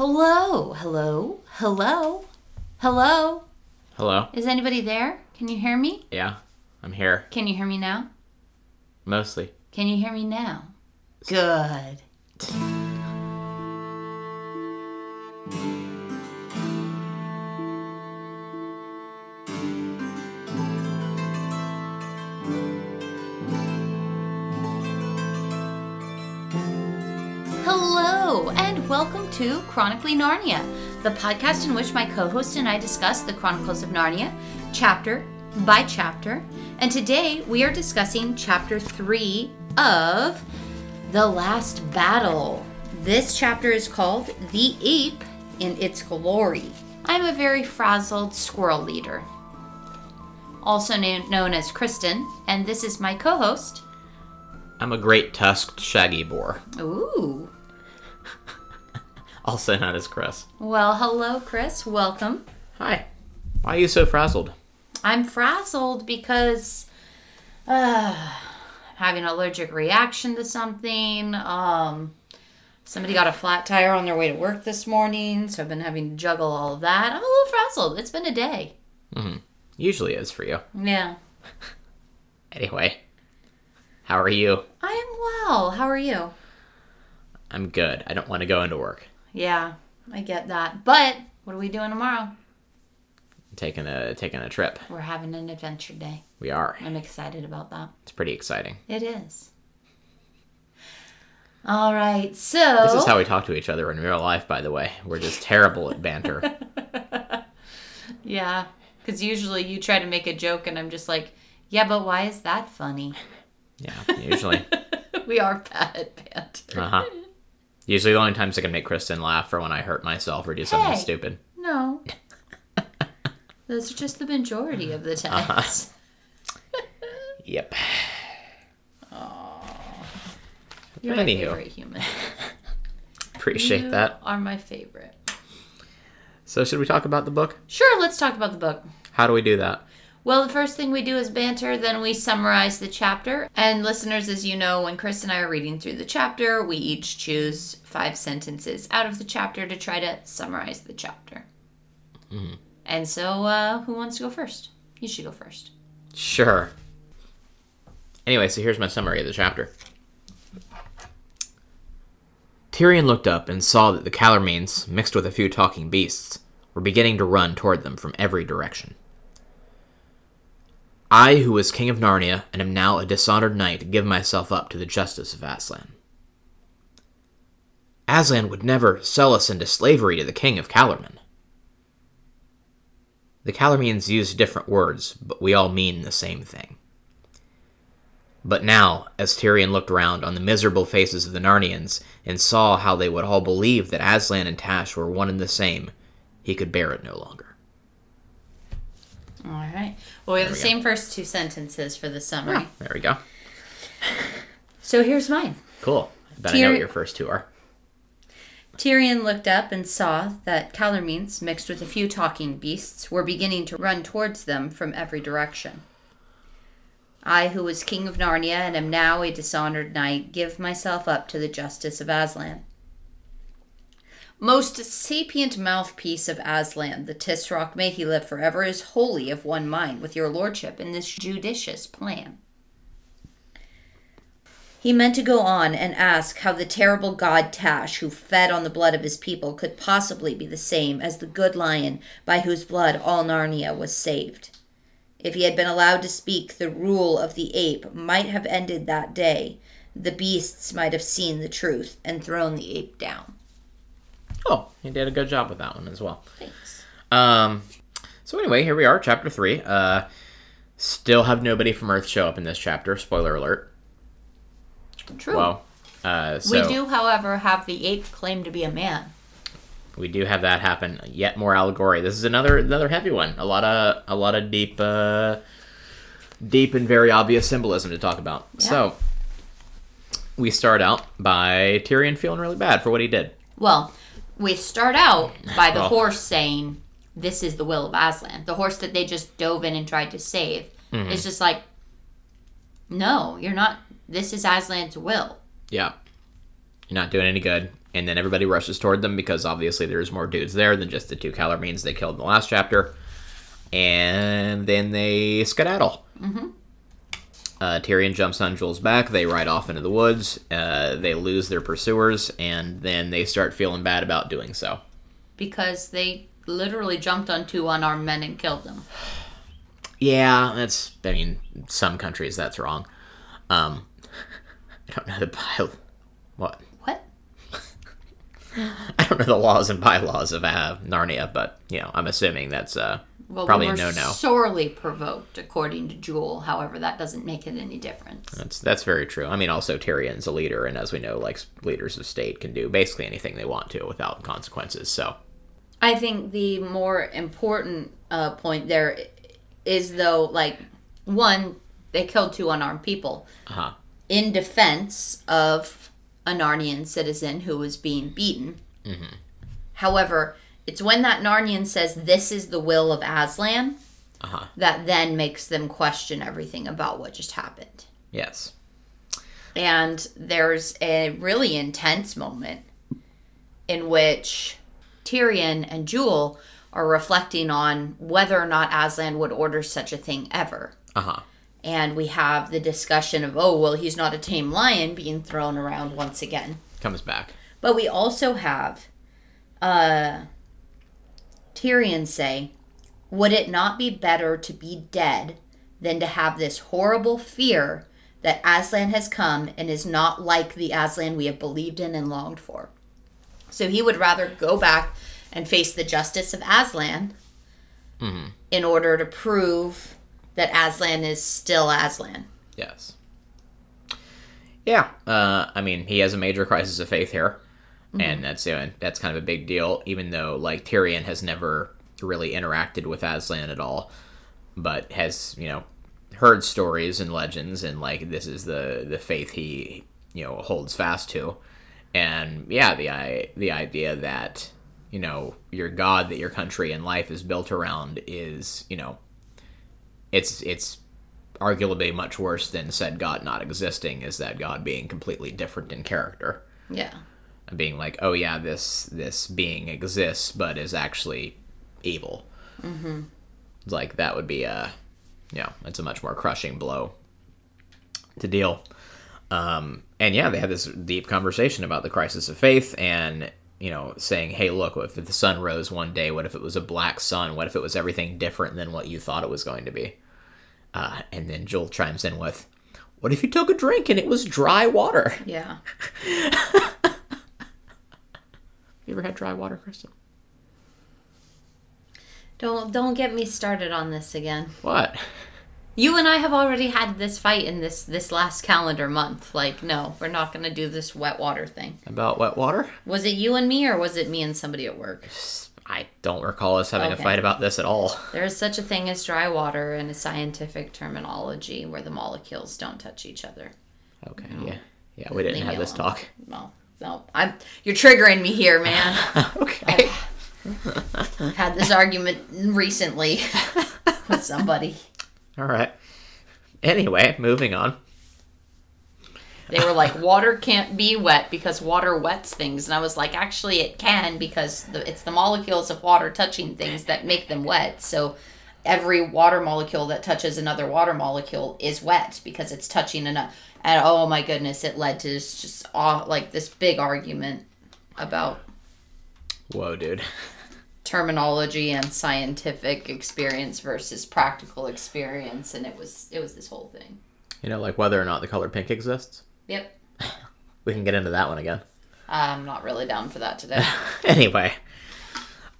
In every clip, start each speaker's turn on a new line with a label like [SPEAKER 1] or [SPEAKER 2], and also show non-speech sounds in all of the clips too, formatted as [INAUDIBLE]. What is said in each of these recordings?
[SPEAKER 1] Hello, hello, hello, hello.
[SPEAKER 2] Hello?
[SPEAKER 1] Is anybody there? Can you hear me?
[SPEAKER 2] Yeah, I'm here.
[SPEAKER 1] Can you hear me now?
[SPEAKER 2] Mostly.
[SPEAKER 1] Can you hear me now? Good. [LAUGHS] welcome to Chronically Narnia, the podcast in which my co host and I discuss the Chronicles of Narnia, chapter by chapter. And today we are discussing chapter three of The Last Battle. This chapter is called The Ape in Its Glory. I'm a very frazzled squirrel leader, also kno- known as Kristen, and this is my co host.
[SPEAKER 2] I'm a great tusked shaggy boar,
[SPEAKER 1] Ooh.
[SPEAKER 2] Also known as Chris.
[SPEAKER 1] Well, hello, Chris. Welcome.
[SPEAKER 2] Hi. Why are you so frazzled?
[SPEAKER 1] I'm frazzled because uh, I'm having an allergic reaction to something. Um, somebody got a flat tire on their way to work this morning, so I've been having to juggle all of that. I'm a little frazzled. It's been a day.
[SPEAKER 2] Usually is for you.
[SPEAKER 1] Yeah. [LAUGHS]
[SPEAKER 2] Anyway, how are you?
[SPEAKER 1] I am well. How are you?
[SPEAKER 2] I'm good. I don't want to go into work.
[SPEAKER 1] Yeah, I get that. But what are we doing tomorrow?
[SPEAKER 2] Taking a taking a trip.
[SPEAKER 1] We're having an adventure day.
[SPEAKER 2] We are.
[SPEAKER 1] I'm excited about that.
[SPEAKER 2] It's pretty exciting.
[SPEAKER 1] It is. All right, so
[SPEAKER 2] This is how we talk to each other in real life, by the way. We're just terrible at banter. [LAUGHS]
[SPEAKER 1] Yeah, because usually you try to make a joke and I'm just like, yeah, but why is that funny?
[SPEAKER 2] Yeah, usually. [LAUGHS]
[SPEAKER 1] we are bad at banter.
[SPEAKER 2] Uh huh. Usually the only times I can make Kristen laugh are when I hurt myself or do something
[SPEAKER 1] Hey.
[SPEAKER 2] stupid.
[SPEAKER 1] No. [LAUGHS] Those are just the majority of the uh-huh. times. [LAUGHS]
[SPEAKER 2] Yep.
[SPEAKER 1] You're my
[SPEAKER 2] Anywho.
[SPEAKER 1] favorite human. [LAUGHS]
[SPEAKER 2] Appreciate
[SPEAKER 1] You
[SPEAKER 2] that.
[SPEAKER 1] are my favorite.
[SPEAKER 2] So should we talk about the book?
[SPEAKER 1] Sure, let's talk about the book.
[SPEAKER 2] How do we do that?
[SPEAKER 1] Well, the first thing we do is banter, then we summarize the chapter. And listeners, as you know, when Chris and I are reading through the chapter, we each choose five sentences out of the chapter to try to summarize the chapter. And so, uh, who wants to go first? You should go first.
[SPEAKER 2] Sure. Anyway, so here's my summary of the chapter. Tirian looked up and saw that the Calormenes, mixed with a few talking beasts, were beginning to run toward them from every direction. I, who was king of Narnia and am now a dishonored knight, give myself up to the justice of Aslan. Aslan would never sell us into slavery to the king of Calormen. The Calormenes use different words, but we all mean the same thing. But now, as Tirian looked round on the miserable faces of the Narnians and saw how they would all believe that Aslan and Tash were one and the same, he could bear it no longer.
[SPEAKER 1] All right. Well, we have the
[SPEAKER 2] we go.
[SPEAKER 1] same first two sentences for the summary.
[SPEAKER 2] Oh, there we go.
[SPEAKER 1] So here's mine.
[SPEAKER 2] Cool. I bet I know what your first two are.
[SPEAKER 1] Tirian looked up and saw that Calormenes, mixed with a few talking beasts, were beginning to run towards them from every direction. I, who was king of Narnia and am now a dishonored knight, give myself up to the justice of Aslan. Most sapient mouthpiece of Aslan, the Tisroc, may he live forever, is wholly of one mind with your lordship in this judicious plan. He meant to go on and ask how the terrible god Tash, who fed on the blood of his people, could possibly be the same as the good lion by whose blood all Narnia was saved. If he had been allowed to speak, the rule of the ape might have ended that day. The beasts might have seen the truth and thrown the ape down.
[SPEAKER 2] Oh, he did a good job with that one as well.
[SPEAKER 1] Thanks.
[SPEAKER 2] Um, so anyway, here we are, chapter three. Uh, still have nobody from Earth show up in this chapter. Spoiler alert.
[SPEAKER 1] True.
[SPEAKER 2] Well, uh, so
[SPEAKER 1] we do, however, have the ape claim to be a man.
[SPEAKER 2] we do have that happen. Yet more allegory. This is another another heavy one. A lot of a lot of deep, uh, deep and very obvious symbolism to talk about.
[SPEAKER 1] Yeah.
[SPEAKER 2] So we start out by Tirian feeling really bad for what he did.
[SPEAKER 1] Well, we start out by the
[SPEAKER 2] Well.
[SPEAKER 1] horse saying, This is the will of Aslan. The horse that they just dove in and tried to save.
[SPEAKER 2] Mm-hmm.
[SPEAKER 1] It's just like, No, you're not. This is Aslan's will.
[SPEAKER 2] Yeah. You're not doing any good. And then everybody rushes toward them because obviously there's more dudes there than just the two Calormenes they killed in the last chapter. And then they skedaddle. Mm-hmm. Uh, Tirian jumps on Jewel's back. They ride off into the woods. Uh, they lose their pursuers, and then they start feeling bad about doing so.
[SPEAKER 1] Because they literally jumped on two unarmed men and killed them.
[SPEAKER 2] Yeah, that's. I mean, some countries that's wrong. Um, [LAUGHS] I don't know the by. What?
[SPEAKER 1] What? [LAUGHS]
[SPEAKER 2] I don't know the laws and bylaws of uh, Narnia, but you know, I'm assuming that's uh,
[SPEAKER 1] Well,
[SPEAKER 2] probably
[SPEAKER 1] we were
[SPEAKER 2] no no.
[SPEAKER 1] sorely provoked, according to Jewel. However, that doesn't make it any difference.
[SPEAKER 2] That's that's very true. I mean, also Tirian's a leader, and as we know, like leaders of state can do basically anything they want to without consequences. So,
[SPEAKER 1] I think the more important uh, point there is, though, like, one, they killed two unarmed people
[SPEAKER 2] uh huh.
[SPEAKER 1] in defense of a Narnian citizen who was being beaten. However, it's when that Narnian says, This is the will of Aslan,
[SPEAKER 2] Uh huh.
[SPEAKER 1] that then makes them question everything about what just happened.
[SPEAKER 2] Yes.
[SPEAKER 1] And there's a really intense moment in which Tirian and Jewel are reflecting on whether or not Aslan would order such a thing ever.
[SPEAKER 2] Uh huh.
[SPEAKER 1] And we have the discussion of, oh, well, he's not a tame lion being thrown around once again.
[SPEAKER 2] Comes back.
[SPEAKER 1] But we also have uh, Tirian say, Would it not be better to be dead than to have this horrible fear that Aslan has come and is not like the Aslan we have believed in and longed for? So he would rather go back and face the justice of Aslan in order to prove that Aslan is still Aslan.
[SPEAKER 2] Yes. Yeah. Uh, I mean, he has a major crisis of faith here, and mm-hmm. that's that's kind of a big deal. Even though like Tirian has never really interacted with Aslan at all, but has you know heard stories and legends, and like this is the the faith he you know holds fast to, and yeah, the i the idea that you know your god that your country and life is built around is you know it's it's arguably much worse than said God not existing is that God being completely different in character.
[SPEAKER 1] Yeah.
[SPEAKER 2] And being like, oh yeah, this this being exists but is actually evil. Mm-hmm. Like that would be a, you know, it's a much more crushing blow to deal. Um, and yeah, they had this deep conversation about the crisis of faith and you know saying, hey, look, if the sun rose one day? What if it was a black sun? What if it was everything different than what you thought it was going to be? Uh, and then Jewel chimes in with, "What if you took a drink and it was dry water?"
[SPEAKER 1] Yeah. [LAUGHS]
[SPEAKER 2] You ever had dry water, Kristen?
[SPEAKER 1] Don't don't get me started on this again.
[SPEAKER 2] What?
[SPEAKER 1] You and I have already had this fight in this this last calendar month. Like, no, we're not going to do this wet water thing.
[SPEAKER 2] About wet water?
[SPEAKER 1] Was it you and me, or was it me and somebody at work?
[SPEAKER 2] I don't recall us having
[SPEAKER 1] Okay.
[SPEAKER 2] a fight about this at all.
[SPEAKER 1] There is such a thing as dry water in a scientific terminology where the molecules don't touch each other.
[SPEAKER 2] Okay, yeah, yeah, we didn't
[SPEAKER 1] Leave
[SPEAKER 2] have this talk.
[SPEAKER 1] No, no, I'm. You're triggering me here, man. [LAUGHS]
[SPEAKER 2] okay.
[SPEAKER 1] I've had this argument recently [LAUGHS] with somebody.
[SPEAKER 2] All right. Anyway, moving on.
[SPEAKER 1] They were like, water can't be wet because water wets things. And I was like, actually, it can because the, it's the molecules of water touching things that make them wet. So every water molecule that touches another water molecule is wet because it's touching another. And oh my goodness, it led to this just aw- like this big argument about
[SPEAKER 2] Whoa, dude.
[SPEAKER 1] terminology and scientific experience versus practical experience and it was it was this whole thing
[SPEAKER 2] You know, like whether or not the color pink exists.
[SPEAKER 1] yep [LAUGHS]
[SPEAKER 2] We can get into that one again.
[SPEAKER 1] i'm not really down for that today [LAUGHS]
[SPEAKER 2] anyway,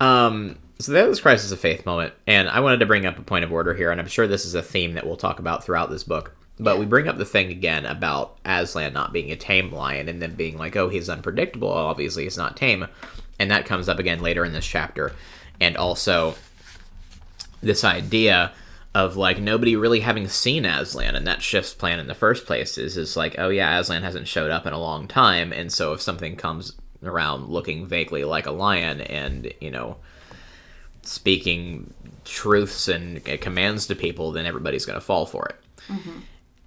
[SPEAKER 2] um, so that was crisis of faith moment, and I wanted to bring up a point of order here, and I'm sure this is a theme that we'll talk about throughout this book. But we bring up the thing again about Aslan not being a tame lion, and then being like, "Oh, he's unpredictable. Obviously, he's not tame," and that comes up again later in this chapter, and also this idea of like nobody really having seen Aslan, and that shift's plan in the first place is is like, oh yeah, Aslan hasn't showed up in a long time, and so if something comes around looking vaguely like a lion, and you know, speaking truths and uh, commands to people, then everybody's going to fall for it.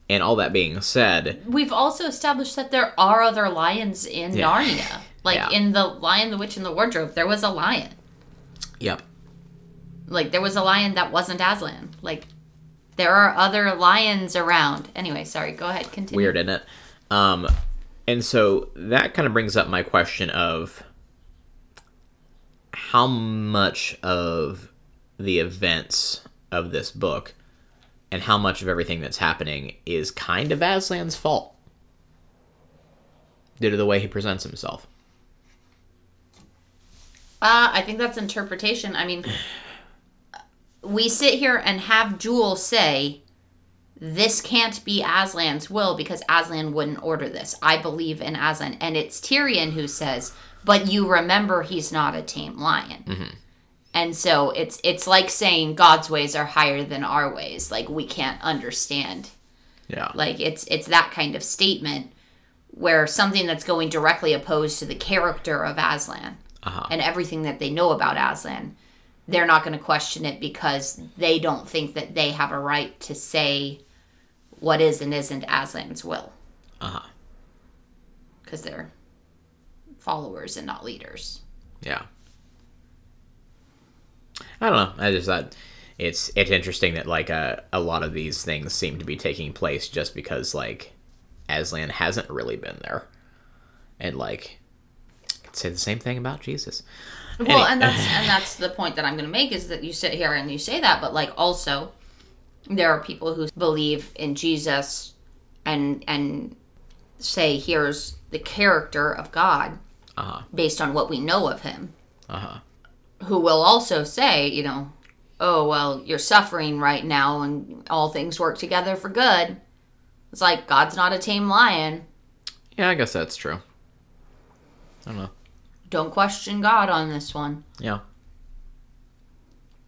[SPEAKER 2] And all that being said,
[SPEAKER 1] We've also established that there are other lions in
[SPEAKER 2] Yeah.
[SPEAKER 1] Narnia. [LAUGHS] Like
[SPEAKER 2] Yeah.
[SPEAKER 1] in the Lion, the Witch, and the Wardrobe, there was a lion.
[SPEAKER 2] yep,
[SPEAKER 1] Like there was a lion that wasn't Aslan. Like there are other lions around. Anyway, sorry. Go ahead. Continue.
[SPEAKER 2] weird, isn't it? Um, and so that kind of brings up my question of how much of the events of this book and how much of everything that's happening is kind of Aslan's fault due to the way he presents himself.
[SPEAKER 1] Uh, I think that's interpretation. I mean, we sit here and have Jewel say, "This can't be Aslan's will because Aslan wouldn't order this. I believe in Aslan," and it's Tirian who says, "But you remember, he's not a tame lion." And so it's it's like saying God's ways are higher than our ways. Like we can't understand
[SPEAKER 2] Yeah.
[SPEAKER 1] like it's it's that kind of statement where something that's going directly opposed to the character of Aslan
[SPEAKER 2] Uh-huh.
[SPEAKER 1] and everything that they know about Aslan, they're not going to question it because they don't think that they have a right to say what is and isn't Aslan's will
[SPEAKER 2] Uh-huh.
[SPEAKER 1] because they're followers and not leaders.
[SPEAKER 2] Yeah. I don't know. I just thought it's it's interesting that like uh, a lot of these things seem to be taking place just because like Aslan hasn't really been there, and like I could say the same thing about Jesus.
[SPEAKER 1] Well,
[SPEAKER 2] Any-
[SPEAKER 1] and that's [LAUGHS] and that's the point that I'm going to make is that you sit here and you say that, but like also there are people who believe in Jesus and and say here's the character of God
[SPEAKER 2] Uh huh.
[SPEAKER 1] based on what we know of him,
[SPEAKER 2] Uh huh.
[SPEAKER 1] Who will also say, you know, oh well, you're suffering right now and all things work together for good. It's like God's not a tame lion.
[SPEAKER 2] Yeah, I guess that's true. I don't know.
[SPEAKER 1] Don't question God on this one.
[SPEAKER 2] Yeah.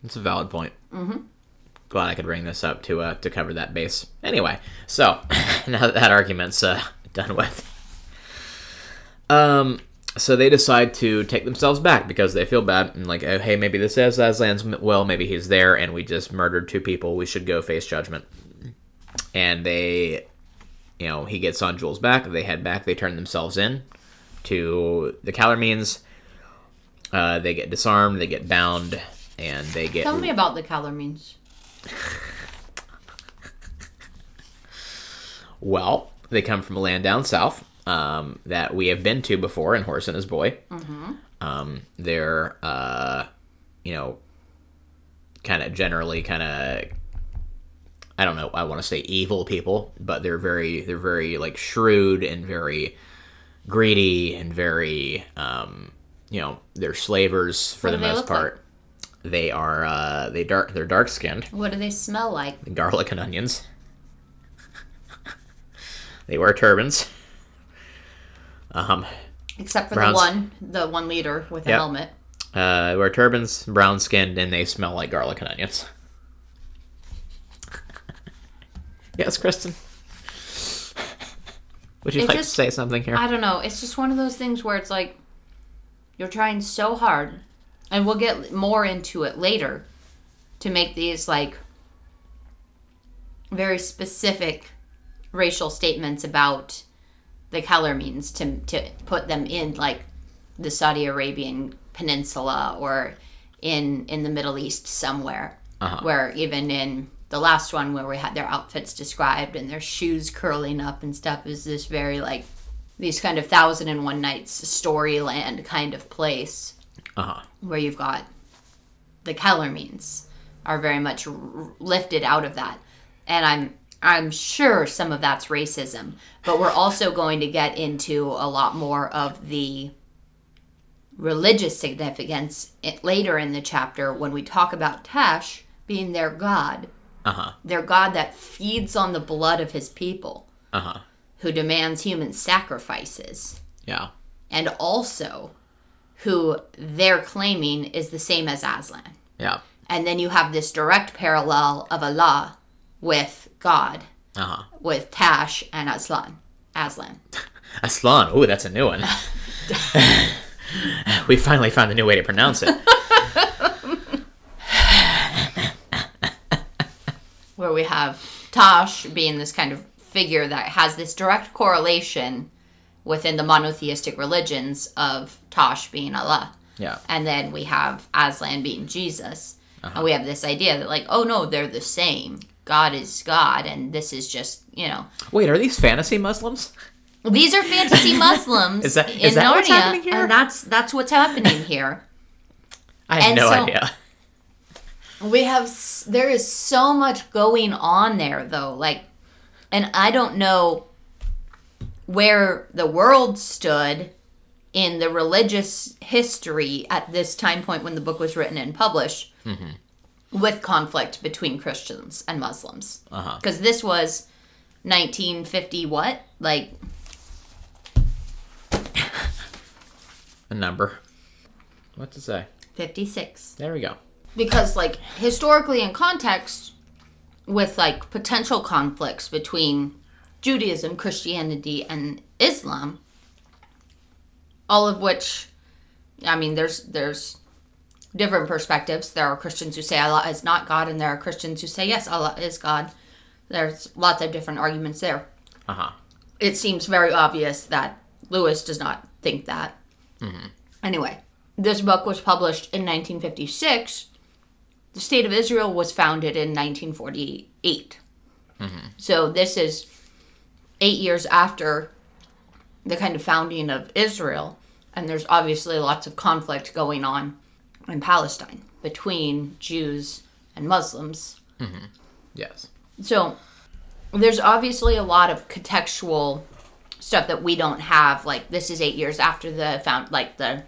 [SPEAKER 2] It's a valid point. Mm-hmm. Glad I could bring this up to uh, to cover that base. Anyway, so [LAUGHS] now that, that argument's uh, done with, um, so they decide to take themselves back because they feel bad and like, oh, hey, maybe this is Aslan's will, maybe he's there, and we just murdered two people. We should go face judgment. And they, you know, he gets on Jewel's back. They head back. They turn themselves in to the Calormenes. Uh, they get disarmed, they get bound, and they get.
[SPEAKER 1] Tell me about the Calormenes. [LAUGHS]
[SPEAKER 2] Well, they come from a land down south um, that we have been to before in Horse and His Boy. Mm-hmm. Um, they're, uh, you know, kind of generally kind of. I don't know. I want to say evil people, but they're very, they're very like shrewd and very greedy and very, um, you know, they're slavers for
[SPEAKER 1] What
[SPEAKER 2] the most
[SPEAKER 1] look like?
[SPEAKER 2] part. They are, uh, they dark, they're dark skinned
[SPEAKER 1] What do they smell like?
[SPEAKER 2] garlic and onions. [LAUGHS] they wear turbans. Um,
[SPEAKER 1] Except for
[SPEAKER 2] Browns.
[SPEAKER 1] the one, the one leader with a
[SPEAKER 2] Yep.
[SPEAKER 1] helmet.
[SPEAKER 2] uh, wear turbans, brown skinned, and they smell like garlic and onions. [LAUGHS] yes, Kristen. Would you
[SPEAKER 1] It
[SPEAKER 2] like
[SPEAKER 1] just-
[SPEAKER 2] to say something here?
[SPEAKER 1] I don't know. It's just one of those things where it's like you're trying so hard, and we'll get more into it later to make these like very specific racial statements about the Calormenes to to put them in like the Saudi Arabian peninsula or in in the Middle East somewhere.
[SPEAKER 2] Uh-huh.
[SPEAKER 1] Where even in the last one where we had their outfits described and their shoes curling up and stuff is this very like these kind of thousand and one nights storyland kind of place
[SPEAKER 2] Uh huh.
[SPEAKER 1] where you've got the Calormenes are very much r- lifted out of that, and I'm I'm sure some of that's racism, but we're also going to get into a lot more of the religious significance later in the chapter when we talk about Tash being their god,
[SPEAKER 2] Uh huh.
[SPEAKER 1] their god that feeds on the blood of his people,
[SPEAKER 2] Uh huh.
[SPEAKER 1] who demands human sacrifices
[SPEAKER 2] Yeah.
[SPEAKER 1] and also who they're claiming is the same as Aslan.
[SPEAKER 2] Yeah.
[SPEAKER 1] And then you have this direct parallel of Allah with God,
[SPEAKER 2] Uh huh.
[SPEAKER 1] with Tash and Aslan. Aslan. [LAUGHS]
[SPEAKER 2] Aslan. Ooh, that's a new one. [LAUGHS] we finally found a new way to pronounce it. [LAUGHS]
[SPEAKER 1] Where we have Tash being this kind of figure that has this direct correlation within the monotheistic religions of Tosh being Allah.
[SPEAKER 2] Yeah.
[SPEAKER 1] And then we have Aslan being Jesus.
[SPEAKER 2] Uh-huh.
[SPEAKER 1] And we have this idea that, like, oh no, they're the same. God is God, and this is just, you know.
[SPEAKER 2] Wait, are these fantasy Muslims?
[SPEAKER 1] These are fantasy [LAUGHS] Muslims
[SPEAKER 2] Is that-
[SPEAKER 1] in
[SPEAKER 2] is that
[SPEAKER 1] Narnia,
[SPEAKER 2] what's happening here?
[SPEAKER 1] and that's that's what's happening here. [LAUGHS]
[SPEAKER 2] I have
[SPEAKER 1] And
[SPEAKER 2] no
[SPEAKER 1] so-
[SPEAKER 2] idea.
[SPEAKER 1] We have there is so much going on there though, like, and I don't know where the world stood in the religious history at this time point when the book was written and published mm-hmm. With conflict between Christians and Muslims.
[SPEAKER 2] Uh-huh.
[SPEAKER 1] Because this was 1950 what? Like [LAUGHS]
[SPEAKER 2] A number. What to say?
[SPEAKER 1] 56.
[SPEAKER 2] There we go.
[SPEAKER 1] because like historically in context with like potential conflicts between Judaism, Christianity and Islam all of which I mean there's there's different perspectives. There are Christians who say Allah is not God and there are Christians who say yes, Allah is God. There's lots of different arguments there.
[SPEAKER 2] Uh huh.
[SPEAKER 1] It seems very obvious that Lewis does not think that. Anyway, this book was published in 1956 the state of Israel was founded in 1948. So this is eight years after the kind of founding of Israel, and there's obviously lots of conflict going on in Palestine between Jews and Muslims. Mm-hmm.
[SPEAKER 2] Yes.
[SPEAKER 1] So there's obviously a lot of contextual stuff that we don't have. Like this is eight years after the found, like the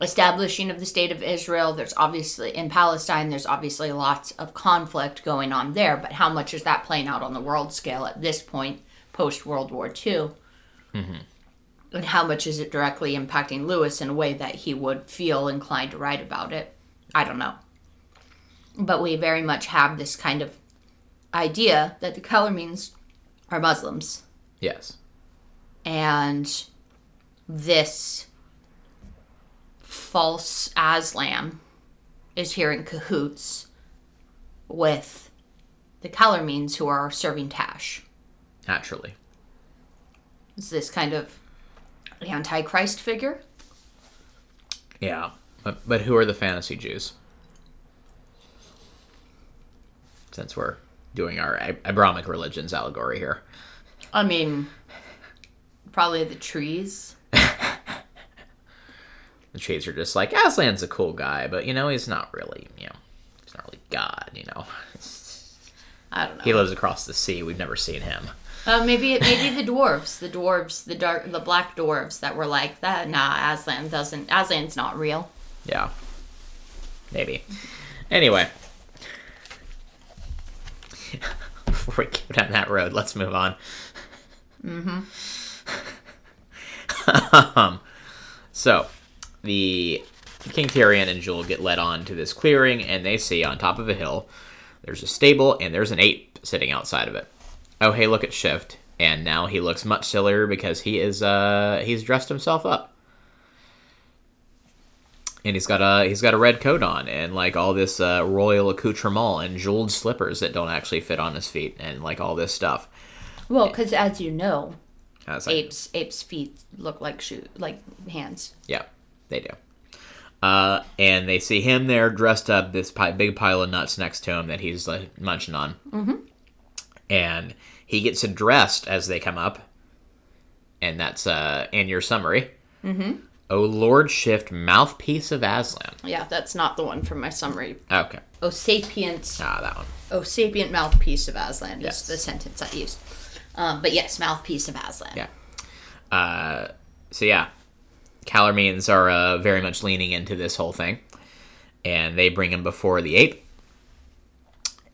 [SPEAKER 1] establishing of the state of Israel. There's obviously in Palestine. There's obviously lots of conflict going on there. But how much is that playing out on the world scale at this point, post World War II? And how much is it directly impacting Lewis in a way that he would feel inclined to write about it? I don't know. But we very much have this kind of idea that the Calormenes are Muslims
[SPEAKER 2] Yes.
[SPEAKER 1] and this false Aslam is here in cahoots with the Calormenes who are serving Tash.
[SPEAKER 2] Naturally.
[SPEAKER 1] Is this kind of antichrist figure?
[SPEAKER 2] Yeah. But, but who are the fantasy Jews? Since we're doing our Abrahamic religions allegory here.
[SPEAKER 1] I mean, probably the trees. [LAUGHS]
[SPEAKER 2] The trees are just like, Aslan's a cool guy, but you know, he's not really, you know, he's not really God, you know.
[SPEAKER 1] I don't know.
[SPEAKER 2] He lives across the sea. We've never seen him.
[SPEAKER 1] Uh, maybe it, maybe the dwarves, the dwarves, the dark, the black dwarves that were like that. Nah, Aslan doesn't. Aslan's not real.
[SPEAKER 2] Yeah. Maybe. Anyway. Before we go down that road, let's move on. Mm-hmm. [LAUGHS] um, so, the King Tirian and Jewel get led on to this clearing, and they see on top of a hill there's a stable, and there's an ape sitting outside of it. Oh, hey, look at Shift. And now he looks much sillier because he is, uh, he's dressed himself up and he's got a he's got a red coat on and like all this uh, royal accoutrement and jeweled slippers that don't actually fit on his feet and like all this stuff.
[SPEAKER 1] Well, because as you know,
[SPEAKER 2] like,
[SPEAKER 1] apes apes' feet look like shoe like hands.
[SPEAKER 2] yeah, they do. Uh, and they see him there dressed up, this pi- big pile of nuts next to him that he's like munching on. Mm-hmm. And he gets addressed as they come up, and that's uh, in your summary. Mm-hmm. O Lord Shift, mouthpiece of Aslan.
[SPEAKER 1] Yeah, that's not the one from my summary.
[SPEAKER 2] Okay,
[SPEAKER 1] Oh sapient,
[SPEAKER 2] ah, that one.
[SPEAKER 1] O sapient mouthpiece of Aslan
[SPEAKER 2] Yes.
[SPEAKER 1] is the sentence I used. Um, but yes, mouthpiece of Aslan.
[SPEAKER 2] Yeah. Uh, so yeah, Calormenes are uh, very much leaning into this whole thing, and they bring him before the ape.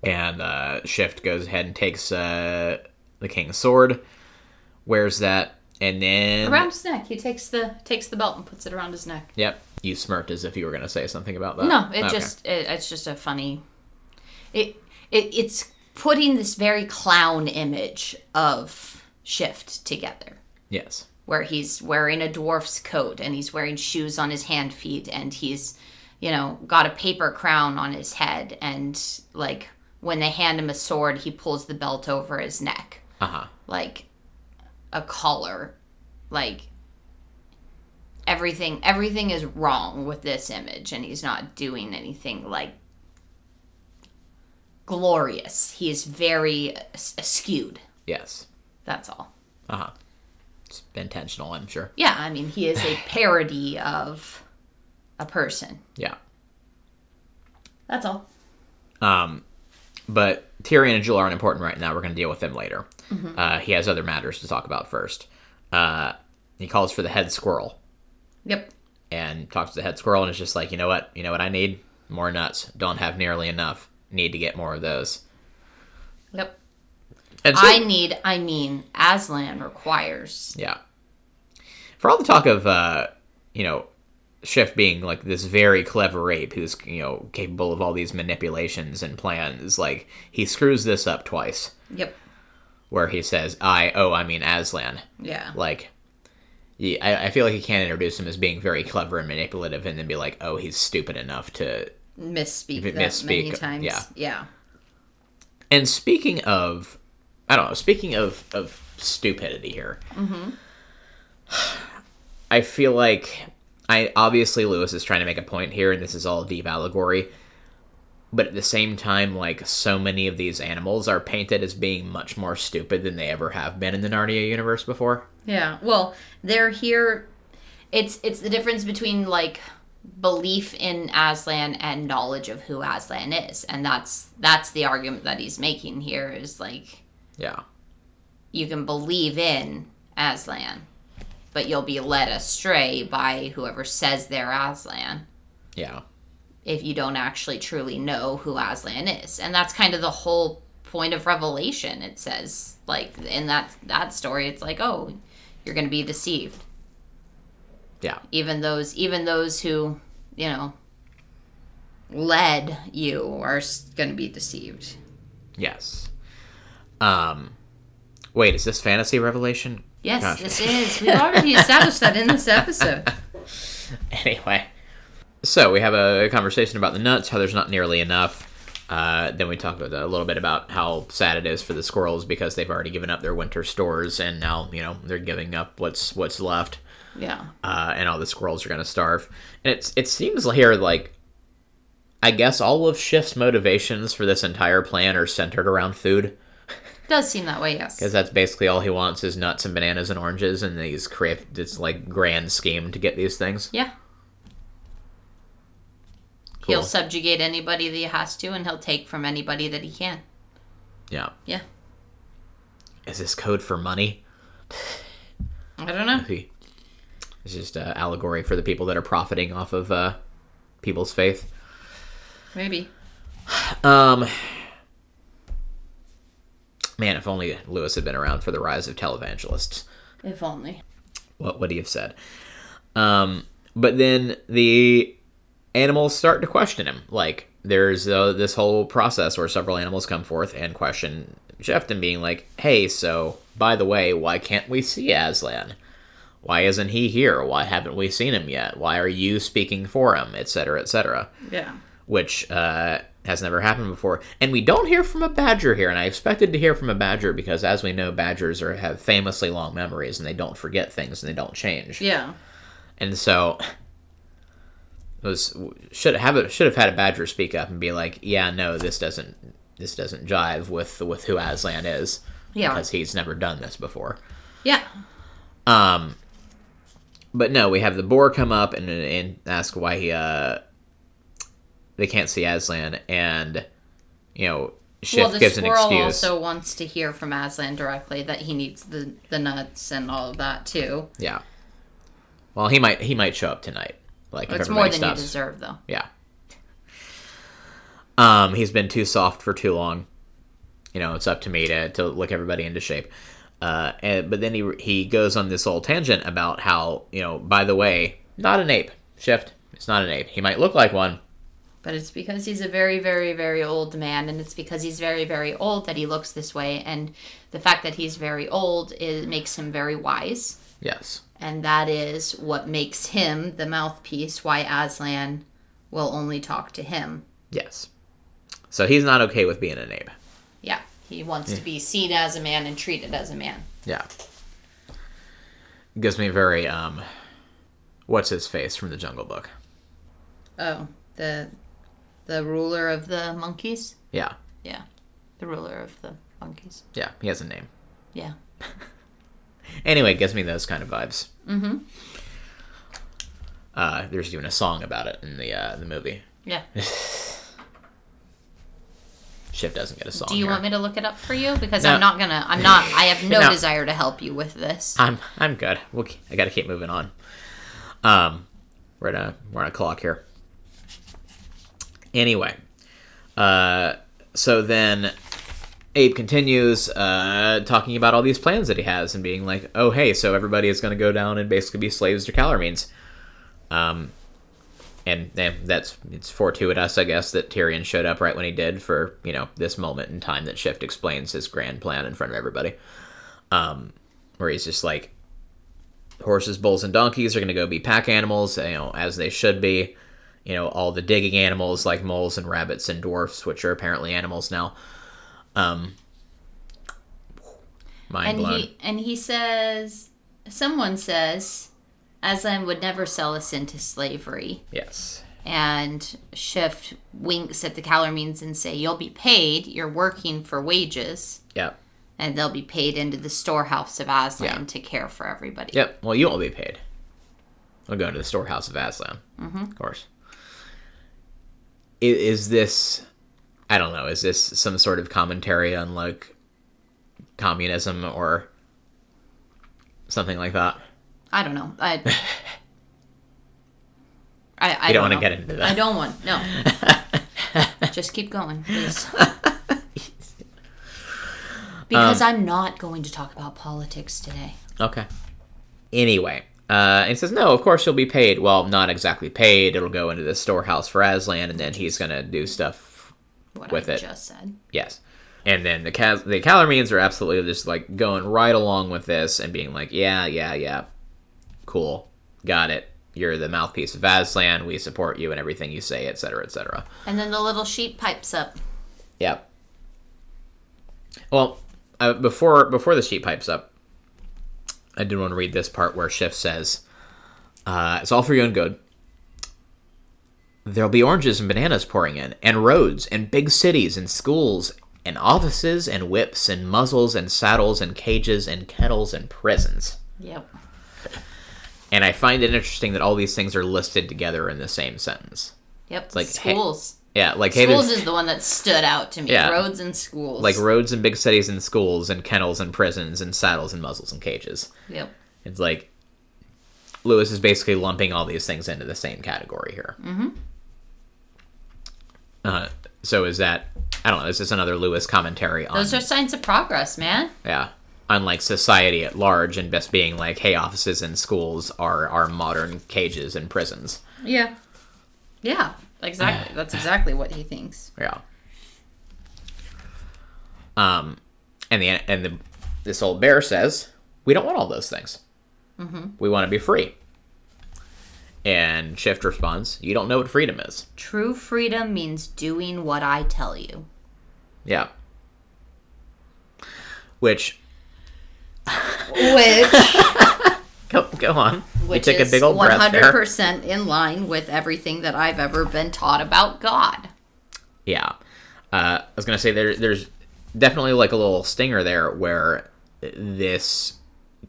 [SPEAKER 2] And uh, Shift goes ahead and takes uh, the king's sword, wears that, and then
[SPEAKER 1] Around his neck, he takes the takes the belt and puts it around his neck.
[SPEAKER 2] yep, you smirked as if you were going to say something about that.
[SPEAKER 1] No, it
[SPEAKER 2] Okay.
[SPEAKER 1] just it, it's just a funny. It it it's putting this very clown image of Shift together.
[SPEAKER 2] yes,
[SPEAKER 1] where he's wearing a dwarf's coat and he's wearing shoes on his hand feet and he's you know got a paper crown on his head and like when they hand him a sword he pulls the belt over his neck
[SPEAKER 2] Uh huh.
[SPEAKER 1] like a collar. like everything everything is wrong with this image and he's not doing anything like glorious he is very skewed
[SPEAKER 2] Yes.
[SPEAKER 1] that's all
[SPEAKER 2] Uh huh. It's intentional, I'm sure.
[SPEAKER 1] yeah i mean he is a [LAUGHS] parody of a person
[SPEAKER 2] Yeah.
[SPEAKER 1] that's all
[SPEAKER 2] Um, but Tirian and Jewel aren't important right now. We're going to deal with them later. Uh, he has other matters to talk about first. Uh, he calls for the head squirrel
[SPEAKER 1] yep
[SPEAKER 2] and talks to the head squirrel and is just like, you know what? You know what I need? More nuts. Don't have nearly enough. Need to get more of those.
[SPEAKER 1] yep
[SPEAKER 2] And so,
[SPEAKER 1] i need i mean aslan requires
[SPEAKER 2] yeah. For all the talk of, uh, you know, Shift being like this very clever ape who's, you know, capable of all these manipulations and plans, like, he screws this up twice.
[SPEAKER 1] yep
[SPEAKER 2] Where he says, I, oh, I mean Aslan.
[SPEAKER 1] yeah
[SPEAKER 2] like yeah, I, I feel like you can't introduce him as being very clever and manipulative and then be like oh he's stupid enough to
[SPEAKER 1] misspeak that many times
[SPEAKER 2] yeah.
[SPEAKER 1] yeah
[SPEAKER 2] and speaking of i don't know speaking of of stupidity here mm-hmm. i feel like i obviously lewis is trying to make a point here and this is all deep allegory but at the same time like so many of these animals are painted as being much more stupid than they ever have been in the narnia universe before
[SPEAKER 1] Yeah. Well, they're here it's it's the difference between like belief in Aslan and knowledge of who Aslan is. And that's that's the argument that he's making here is like
[SPEAKER 2] yeah
[SPEAKER 1] you can believe in Aslan, but you'll be led astray by whoever says they're Aslan
[SPEAKER 2] yeah
[SPEAKER 1] if you don't actually truly know who Aslan is. And that's kind of the whole point of Revelation. It says like in that that story it's like, "Oh, you're going to be deceived."
[SPEAKER 2] yeah
[SPEAKER 1] even those even those who you know led you are going to be deceived
[SPEAKER 2] Yes. Um, wait, is this fantasy revelation?
[SPEAKER 1] Yes
[SPEAKER 2] Gosh.
[SPEAKER 1] this is we've already established that in this episode [LAUGHS]
[SPEAKER 2] Anyway, so we have a conversation about the nuts, how there's not nearly enough. Uh, then we talk a little bit about how sad it is for the squirrels because they've already given up their winter stores and now you know they're giving up what's what's left,
[SPEAKER 1] yeah
[SPEAKER 2] uh, and all the squirrels are going to starve. And it's it seems here like I guess all of Shift's motivations for this entire plan are centered around food.
[SPEAKER 1] Does seem that way yes
[SPEAKER 2] Because that's basically all he wants is nuts and bananas and oranges, and he's create this like grand scheme to get these things.
[SPEAKER 1] yeah he'll subjugate anybody that he has to and he'll take from anybody that he can
[SPEAKER 2] Yeah.
[SPEAKER 1] yeah
[SPEAKER 2] Is this code for money?
[SPEAKER 1] i don't know
[SPEAKER 2] It's just uh, allegory for the people that are profiting off of uh, people's faith.
[SPEAKER 1] maybe
[SPEAKER 2] Um, man, if only Lewis had been around for the rise of televangelists.
[SPEAKER 1] if only
[SPEAKER 2] what would he have said? Um, but then the animals start to question him. Like there's uh, this whole process where several animals come forth and question Jefton, being like, "Hey, so by the way, why can't we see Aslan? Why isn't he here? Why haven't we seen him yet? Why are you speaking for him, etc., etc."
[SPEAKER 1] yeah
[SPEAKER 2] Which uh, has never happened before, and we don't hear from a badger here. And I expected to hear from a badger because, as we know, badgers are have famously long memories and they don't forget things and they don't change.
[SPEAKER 1] yeah
[SPEAKER 2] And so it was should have it should have had a badger speak up and be like, "Yeah, no, this doesn't this doesn't jive with with who Aslan is
[SPEAKER 1] yeah
[SPEAKER 2] because he's never done this before."
[SPEAKER 1] yeah
[SPEAKER 2] Um, but no, we have the boar come up and and ask why he uh they can't see Aslan, and you know Shift
[SPEAKER 1] well, the
[SPEAKER 2] gives an
[SPEAKER 1] squirrel
[SPEAKER 2] excuse.
[SPEAKER 1] also wants to hear from Aslan directly that he needs the, the nuts and all of that too.
[SPEAKER 2] Yeah. Well, he might he might show up tonight. Like if
[SPEAKER 1] It's more than you deserve, though.
[SPEAKER 2] Yeah. Um, he's been too soft for too long. You know, it's up to me to, to look everybody into shape. Uh, and, but then he he goes on this little tangent about how you know, by the way, not an ape. Shift. It's not an ape. He might look like one.
[SPEAKER 1] But it's because he's a very, very, very old man, and it's because he's very, very old that he looks this way. And the fact that he's very old it makes him very wise,
[SPEAKER 2] Yes.
[SPEAKER 1] and that is what makes him the mouthpiece. Why Aslan will only talk to him.
[SPEAKER 2] Yes. So he's not okay with being an ape.
[SPEAKER 1] Yeah, He wants to be seen as a man and treated as a man.
[SPEAKER 2] Yeah. Gives me very um what's his face from the Jungle Book.
[SPEAKER 1] Oh, the the ruler of the monkeys.
[SPEAKER 2] Yeah.
[SPEAKER 1] Yeah, the ruler of the monkeys.
[SPEAKER 2] Yeah, he has a name.
[SPEAKER 1] Yeah. [LAUGHS]
[SPEAKER 2] Anyway, it gives me those kind of vibes.
[SPEAKER 1] Mm-hmm.
[SPEAKER 2] Uh, there's even a song about it in the uh, the movie.
[SPEAKER 1] Yeah. [SIGHS]
[SPEAKER 2] Shift doesn't get a song.
[SPEAKER 1] Do you
[SPEAKER 2] here.
[SPEAKER 1] want me to look it up for you? Because
[SPEAKER 2] No.
[SPEAKER 1] I'm not gonna. I'm not. I have no, [LAUGHS]
[SPEAKER 2] No.
[SPEAKER 1] desire to help you with this.
[SPEAKER 2] I'm I'm good. We'll, I got to keep moving on. Um, we're at a we're on a clock here. Anyway, uh, so then Abe continues uh, talking about all these plans that he has and being like, "Oh, hey, so everybody is going to go down and basically be slaves to Calormenes." Um, and eh, that's it's fortuitous, I guess, that Tirian showed up right when he did for you know this moment in time that Shift explains his grand plan in front of everybody. Um, where he's just like, horses, bulls, and donkeys are going to go be pack animals, you know, as they should be. You know, all the digging animals like moles and rabbits and dwarfs, which are apparently animals now. Um, mind
[SPEAKER 1] and
[SPEAKER 2] blown.
[SPEAKER 1] he and he says, someone says, Aslan would never sell us into slavery.
[SPEAKER 2] yes.
[SPEAKER 1] And Shift winks at the Calormenes and say, "You'll be paid. You're working for wages."
[SPEAKER 2] Yep.
[SPEAKER 1] and they'll be paid into the storehouse of Aslan to care for everybody.
[SPEAKER 2] Yep. Well, you won't be paid. I'll go into the storehouse of Aslan. Mm-hmm. Of course. Is, is this? I don't know. Is this some sort of commentary on like communism or something like that?
[SPEAKER 1] I don't know. I. [LAUGHS] I, I
[SPEAKER 2] You don't
[SPEAKER 1] know.
[SPEAKER 2] wanna get into that.
[SPEAKER 1] I don't want. No. [LAUGHS] Just keep going, please. [LAUGHS] Because
[SPEAKER 2] Um,
[SPEAKER 1] I'm not going to talk about politics today.
[SPEAKER 2] Okay. Anyway, uh, and he says, no, of course you'll be paid. Well, not exactly paid. It'll go into the storehouse for Aslan, and then he's gonna do stuff
[SPEAKER 1] What
[SPEAKER 2] With
[SPEAKER 1] I
[SPEAKER 2] it.
[SPEAKER 1] just said.
[SPEAKER 2] Yes. And then the Cas- the Calormenes are absolutely just like going right along with this and being like, yeah, yeah, yeah, cool, got it. You're the mouthpiece of Aslan. We support you and everything you say, etc., etc.
[SPEAKER 1] And then the little sheep pipes up.
[SPEAKER 2] Yep. Well, uh, before before the sheet pipes up, I did want to read this part where Shift says, uh, "It's all for your own good. There'll be oranges and bananas pouring in, and roads, and big cities, and schools, and offices, and whips, and muzzles, and saddles, and cages, and kettles, and prisons."
[SPEAKER 1] Yep.
[SPEAKER 2] And I find it interesting that all these things are listed together in the same sentence.
[SPEAKER 1] Yep.
[SPEAKER 2] It's like,
[SPEAKER 1] schools.
[SPEAKER 2] Yeah, like
[SPEAKER 1] schools
[SPEAKER 2] there's-
[SPEAKER 1] is the one that stood out to me.
[SPEAKER 2] Yeah.
[SPEAKER 1] Roads and schools.
[SPEAKER 2] like roads and big cities and schools and kennels and prisons and saddles and muzzles and cages.
[SPEAKER 1] Yep.
[SPEAKER 2] It's like Lewis is basically lumping all these things into the same category here. Mm-hmm. Uh, so is that I don't know? Is this another Lewis commentary on?
[SPEAKER 1] Those are signs of progress, man.
[SPEAKER 2] yeah, unlike society at large, and just being like, hey, offices and schools are are modern cages and prisons.
[SPEAKER 1] Yeah. Yeah. Exactly. [SIGHS] That's exactly what he thinks.
[SPEAKER 2] Yeah. Um, and the and the this old bear says we don't want all those things. Mm-hmm. We want to be free. And Shift responds, "You don't know what freedom is."
[SPEAKER 1] True freedom means doing what I tell you.
[SPEAKER 2] Yeah. Which [LAUGHS]
[SPEAKER 1] Which [LAUGHS]
[SPEAKER 2] go go on.
[SPEAKER 1] which
[SPEAKER 2] you took a big old
[SPEAKER 1] one
[SPEAKER 2] breath
[SPEAKER 1] hundred
[SPEAKER 2] there.
[SPEAKER 1] percent in line with everything that I've ever been taught about God.
[SPEAKER 2] Yeah. Uh, I was gonna say there, there's definitely like a little stinger there where this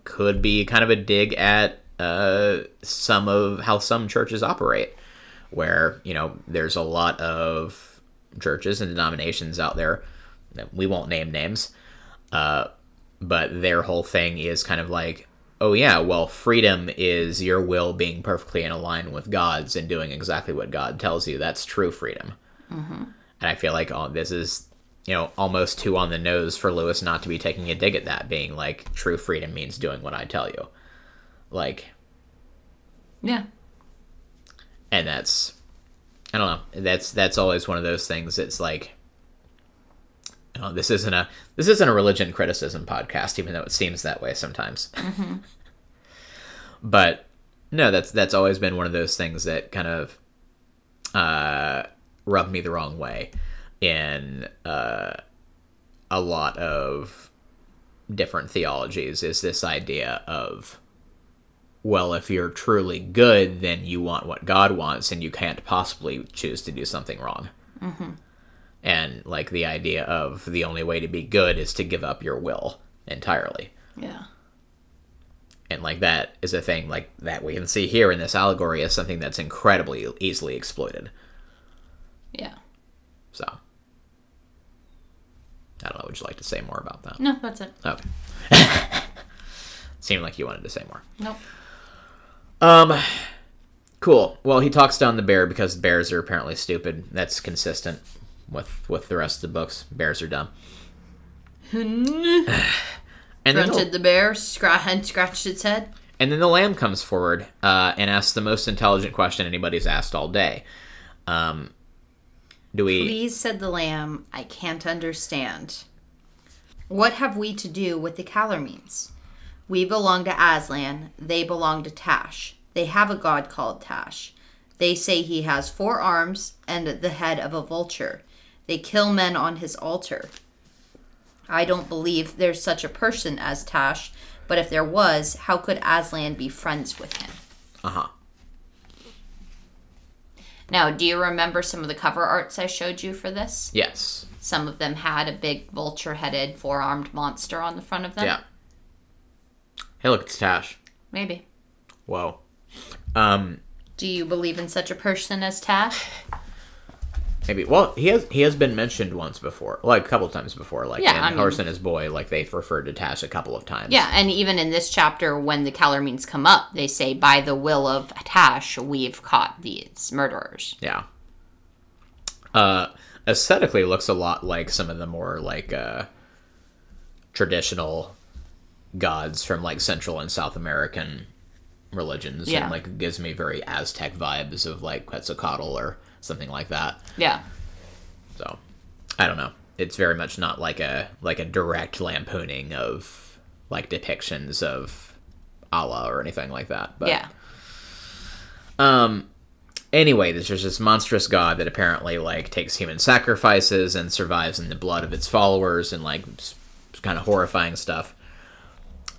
[SPEAKER 2] could be kind of a dig at uh, some of how some churches operate, where you know there's a lot of churches and denominations out there that we won't name names, uh, but their whole thing is kind of like, oh yeah, well freedom is your will being perfectly in line with God's and doing exactly what God tells you. That's true freedom. Mm-hmm. And I feel like oh, this is, you know, almost too on the nose for Lewis not to be taking a dig at that, being like, true freedom means doing what I tell you. Like,
[SPEAKER 1] Yeah.
[SPEAKER 2] and that's, I don't know, that's that's always one of those things. It's like, know, this isn't a this isn't a religion criticism podcast, even though it seems that way sometimes. but no, that's that's always been one of those things that kind of uh, rubbed me the wrong way in uh, a lot of different theologies is this idea of well, if you're truly good, then you want what God wants, and you can't possibly choose to do something wrong. Mm-hmm. And like the idea of the only way to be good is to give up your will entirely.
[SPEAKER 1] Yeah.
[SPEAKER 2] And like that is a thing like that we can see here in this allegory as something that's incredibly easily exploited.
[SPEAKER 1] Yeah.
[SPEAKER 2] So I don't know. Would you like to say more about that?
[SPEAKER 1] No, that's it.
[SPEAKER 2] Okay. [LAUGHS] Seemed like you wanted to say more.
[SPEAKER 1] Nope.
[SPEAKER 2] Um, cool. Well, he talks down the bear because bears are apparently stupid. That's consistent with with the rest of the books. Bears are dumb. [SIGHS] and then
[SPEAKER 1] Grunted
[SPEAKER 2] the,
[SPEAKER 1] bear, scra- and scratched its head.
[SPEAKER 2] and then the lamb comes forward uh, and asks the most intelligent question anybody's asked all day. Um, do we?
[SPEAKER 1] Please, said the lamb, I can't understand. What have we to do with the Calormenes? We belong to Aslan, they belong to Tash. They have a god called Tash. They say he has four arms and the head of a vulture. They kill men on his altar. I don't believe there's such a person as Tash, but if there was, how could Aslan be friends with him?
[SPEAKER 2] Uh huh.
[SPEAKER 1] Now, do you remember some of the cover arts I showed you for this?
[SPEAKER 2] Yes.
[SPEAKER 1] Some of them had a big vulture headed, four armed monster on the front of them.
[SPEAKER 2] Yeah. Hey, look, it's Tash.
[SPEAKER 1] Maybe.
[SPEAKER 2] Whoa. Um,
[SPEAKER 1] Do you believe in such a person as Tash? [LAUGHS]
[SPEAKER 2] maybe. Well, he has he has been mentioned once before, like a couple times before, like
[SPEAKER 1] Yeah,
[SPEAKER 2] in
[SPEAKER 1] I mean-
[SPEAKER 2] Horse and His Boy. Like they've referred to Tash a couple of times.
[SPEAKER 1] Yeah, and even in this chapter, when the Calormenes come up, they say, by the will of Tash, we've caught these murderers.
[SPEAKER 2] Yeah. Uh, aesthetically looks a lot like some of the more like uh, traditional gods from like Central and South American religions.
[SPEAKER 1] Yeah.
[SPEAKER 2] And like gives me very Aztec vibes of like Quetzalcoatl or something like that.
[SPEAKER 1] Yeah.
[SPEAKER 2] So I don't know. It's very much not like a like a direct lampooning of like depictions of Allah or anything like that. But
[SPEAKER 1] yeah.
[SPEAKER 2] um anyway, there's just this monstrous god that apparently like takes human sacrifices and survives in the blood of its followers and like kind of horrifying stuff.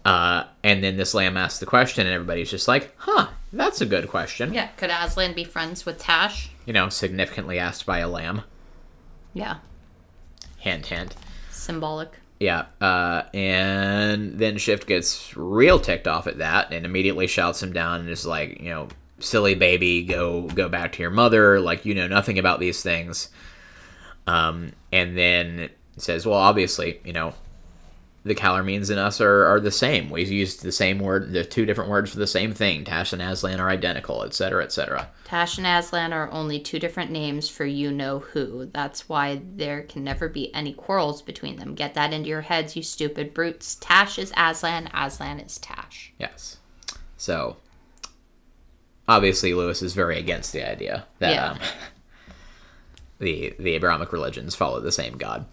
[SPEAKER 2] Uh, and then this lamb asks the question, and everybody's just like, "Huh, that's a good question."
[SPEAKER 1] Yeah. Could Aslan be friends with Tash?
[SPEAKER 2] You know, significantly asked by a lamb.
[SPEAKER 1] Yeah.
[SPEAKER 2] Hint, hint.
[SPEAKER 1] Symbolic.
[SPEAKER 2] Yeah, uh, and then Shift gets real ticked off at that and immediately shouts him down and is like, you know, silly baby, go go back to your mother, like you know nothing about these things. Um, and then says, well, obviously, you know, the Calormenes and us are, are the same. We've used the same word, the two different words for the same thing. Tash and Aslan are identical, etc., etc.
[SPEAKER 1] Tash and Aslan are only two different names for you know who. That's why there can never be any quarrels between them. Get that into your heads, you stupid brutes. Tash is Aslan, Aslan is Tash.
[SPEAKER 2] Yes. So, obviously, Lewis is very against the idea that
[SPEAKER 1] Yeah.
[SPEAKER 2] um, [LAUGHS] the the Abrahamic religions follow the same God,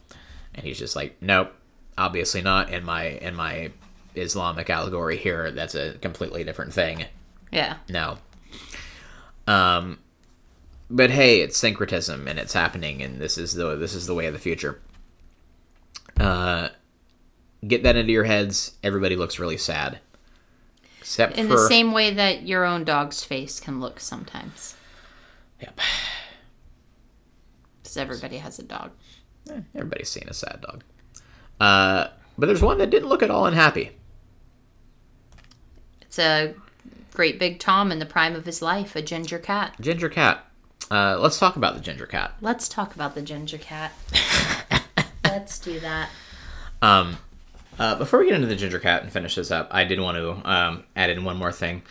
[SPEAKER 2] and he's just like, nope, obviously not. In my in my Islamic allegory here, that's a completely different thing.
[SPEAKER 1] Yeah.
[SPEAKER 2] No. Um, but hey, it's syncretism, and it's happening, and this is the this is the way of the future. Uh, get that into your heads. Everybody looks really sad, except
[SPEAKER 1] In
[SPEAKER 2] for
[SPEAKER 1] the same way that your own dog's face can look sometimes.
[SPEAKER 2] Yep.
[SPEAKER 1] Because everybody has a dog.
[SPEAKER 2] Eh, Everybody's seen a sad dog. Uh, but there's one that didn't look at all unhappy.
[SPEAKER 1] It's a great big Tom in the prime of his life, a ginger cat.
[SPEAKER 2] Ginger cat. Uh, let's talk about the ginger cat.
[SPEAKER 1] Let's talk about the ginger cat. [LAUGHS] Let's do that.
[SPEAKER 2] Um, uh, before we get into the ginger cat and finish this up, I did want to um, add in one more thing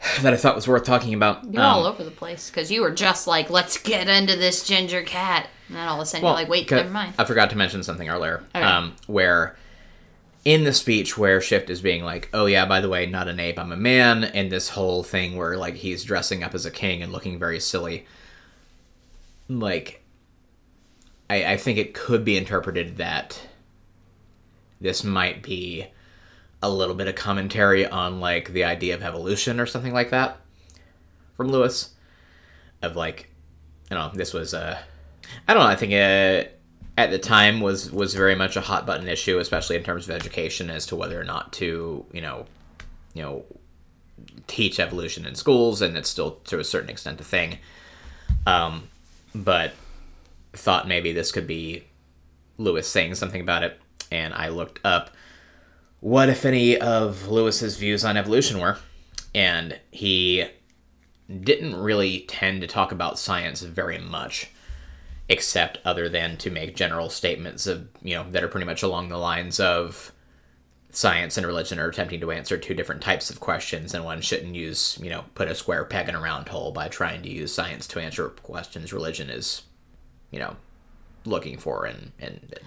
[SPEAKER 2] [SIGHS] that I thought was worth talking about.
[SPEAKER 1] You're
[SPEAKER 2] Um,
[SPEAKER 1] all over the place because you were just like, let's get into this ginger cat. And then all of a sudden
[SPEAKER 2] Well,
[SPEAKER 1] you're like, wait, never mind.
[SPEAKER 2] I forgot to mention something earlier.
[SPEAKER 1] Okay.
[SPEAKER 2] Um, where in the speech where Shift is being like, "Oh yeah, by the way, not an ape, I'm a man," and this whole thing where like he's dressing up as a king and looking very silly. Like, I, I think it could be interpreted that this might be a little bit of commentary on like the idea of evolution or something like that from Lewis. Of like, you know, this was uh I don't know. I think uh, at the time was was very much a hot button issue, especially in terms of education, as to whether or not to you know, you know, teach evolution in schools, and it's still to a certain extent a thing. Um, but thought maybe this could be Lewis saying something about it, and I looked up what, if any, of Lewis's views on evolution were, and he didn't really tend to talk about science very much except other than to make general statements of you know that are pretty much along the lines of science and religion are attempting to answer two different types of questions and one shouldn't use you know put a square peg in a round hole by trying to use science to answer questions religion is you know looking for and and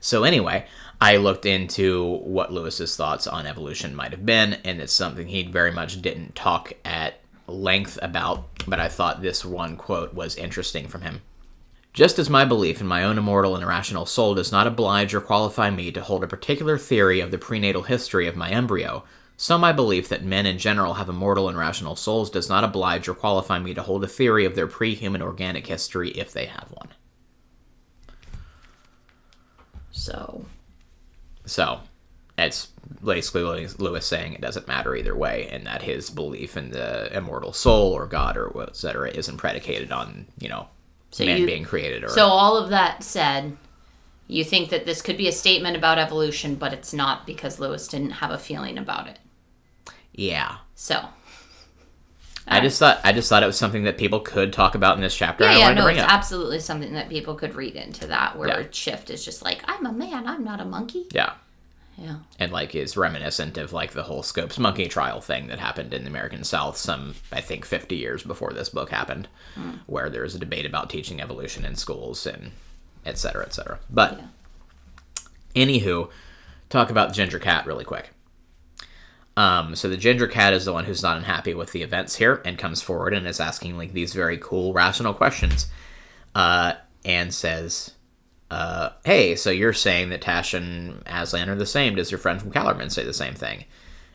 [SPEAKER 2] so anyway i looked into what lewis's thoughts on evolution might have been and it's something he very much didn't talk at length about, but I thought this one quote was interesting from him. Just as my belief in my own immortal and irrational soul does not oblige or qualify me to hold a particular theory of the prenatal history of my embryo, so my belief that men in general have immortal and rational souls does not oblige or qualify me to hold a theory of their pre human organic history if they have one.
[SPEAKER 1] So.
[SPEAKER 2] So, it's basically Lewis saying it doesn't matter either way, and that his belief in the immortal soul or God or et cetera isn't predicated on you know so man you, being created. Or
[SPEAKER 1] so all of that said, you think that this could be a statement about evolution, but it's not because Lewis didn't have a feeling about it.
[SPEAKER 2] Yeah.
[SPEAKER 1] So.
[SPEAKER 2] I just thought I just thought it was something that people could talk about in this chapter.
[SPEAKER 1] Yeah, yeah, no, it's up. absolutely something that people could read into that. Where yeah. Shift is just like, I'm a man, I'm not a monkey.
[SPEAKER 2] Yeah.
[SPEAKER 1] Yeah.
[SPEAKER 2] And like is reminiscent of like the whole Scopes monkey trial thing that happened in the American South some I think 50 years before this book happened, mm. where there was a debate about teaching evolution in schools and et cetera, et cetera. But yeah. anywho, talk about ginger cat really quick. Um, so the ginger cat is the one who's not unhappy with the events here and comes forward and is asking like these very cool rational questions, uh, and says, uh, hey, so you're saying that Tash and Aslan are the same. Does your friend from Calormen say the same thing?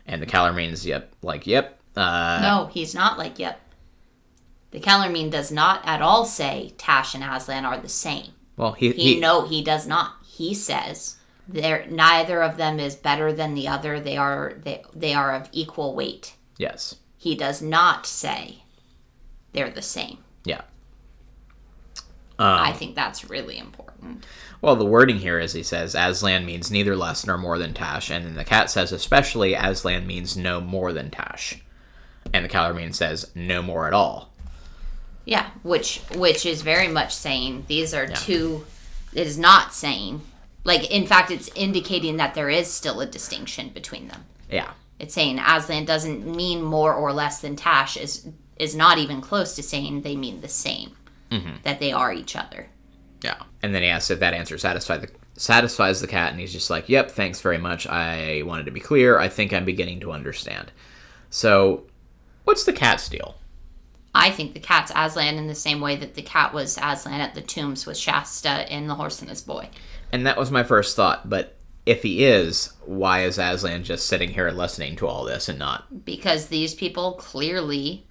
[SPEAKER 2] And the Calormen's, yep, like, yep. Uh,
[SPEAKER 1] no, he's not like, yep. The Calormen does not at all say Tash and Aslan are the same.
[SPEAKER 2] Well, he,
[SPEAKER 1] he, he no, he does not. He says they're neither of them is better than the other. They are they they are of equal weight.
[SPEAKER 2] Yes.
[SPEAKER 1] He does not say they're the same.
[SPEAKER 2] Yeah.
[SPEAKER 1] Um, I think that's really important.
[SPEAKER 2] Well, the wording here is he says Aslan means neither less nor more than Tash, and then the cat says especially Aslan means no more than Tash, and the Calormen says no more at all.
[SPEAKER 1] Yeah, which which is very much saying these are yeah. two. It is not saying like in fact it's indicating that there is still a distinction between them.
[SPEAKER 2] Yeah,
[SPEAKER 1] it's saying Aslan doesn't mean more or less than Tash is is not even close to saying they mean the same mm-hmm. that they are each other.
[SPEAKER 2] Yeah. And then he asks if that answer satisfies the satisfies the cat, and he's just like, "Yep, thanks very much. I wanted to be clear. I think I'm beginning to understand." So, what's the cat's deal?
[SPEAKER 1] I think the cat's Aslan in the same way that the cat was Aslan at the tombs with Shasta in The Horse and His Boy.
[SPEAKER 2] And that was my first thought, but if he is, why is Aslan just sitting here listening to all this and not?
[SPEAKER 1] Because these people clearly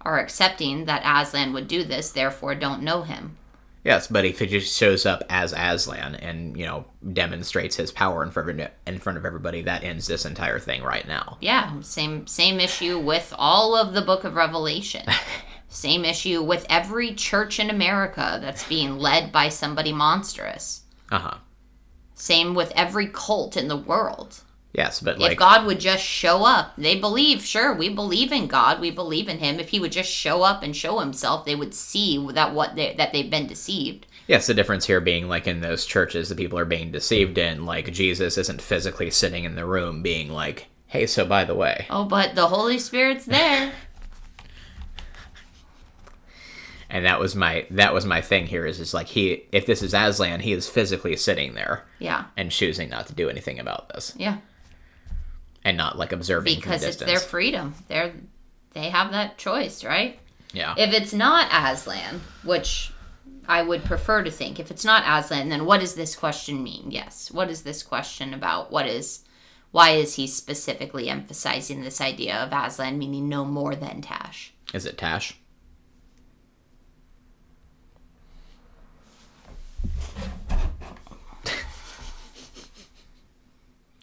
[SPEAKER 1] are accepting that Aslan would do this, therefore don't know him.
[SPEAKER 2] Yes, but if he just shows up as Aslan and you know demonstrates his power in front of in front of everybody, that ends this entire thing right now.
[SPEAKER 1] Yeah, same same issue with all of the Book of Revelation. [LAUGHS] same issue with every church in America that's being led by somebody monstrous.
[SPEAKER 2] Uh huh.
[SPEAKER 1] Same with every cult in the world.
[SPEAKER 2] Yes, but like,
[SPEAKER 1] if God would just show up, they believe. Sure, we believe in God. We believe in Him. If He would just show up and show Himself, they would see that what they, that they've been deceived.
[SPEAKER 2] Yes, the difference here being like in those churches, the people are being deceived in. Like Jesus isn't physically sitting in the room, being like, "Hey, so by the way."
[SPEAKER 1] Oh, but the Holy Spirit's there. [LAUGHS]
[SPEAKER 2] and that was my that was my thing here is is like he if this is Aslan, he is physically sitting there.
[SPEAKER 1] Yeah.
[SPEAKER 2] And choosing not to do anything about this.
[SPEAKER 1] Yeah
[SPEAKER 2] and not like observing
[SPEAKER 1] because it's their freedom. They're they have that choice, right?
[SPEAKER 2] Yeah.
[SPEAKER 1] If it's not Aslan, which I would prefer to think, if it's not Aslan, then what does this question mean? Yes. What is this question about? What is why is he specifically emphasizing this idea of Aslan meaning no more than Tash?
[SPEAKER 2] Is it Tash?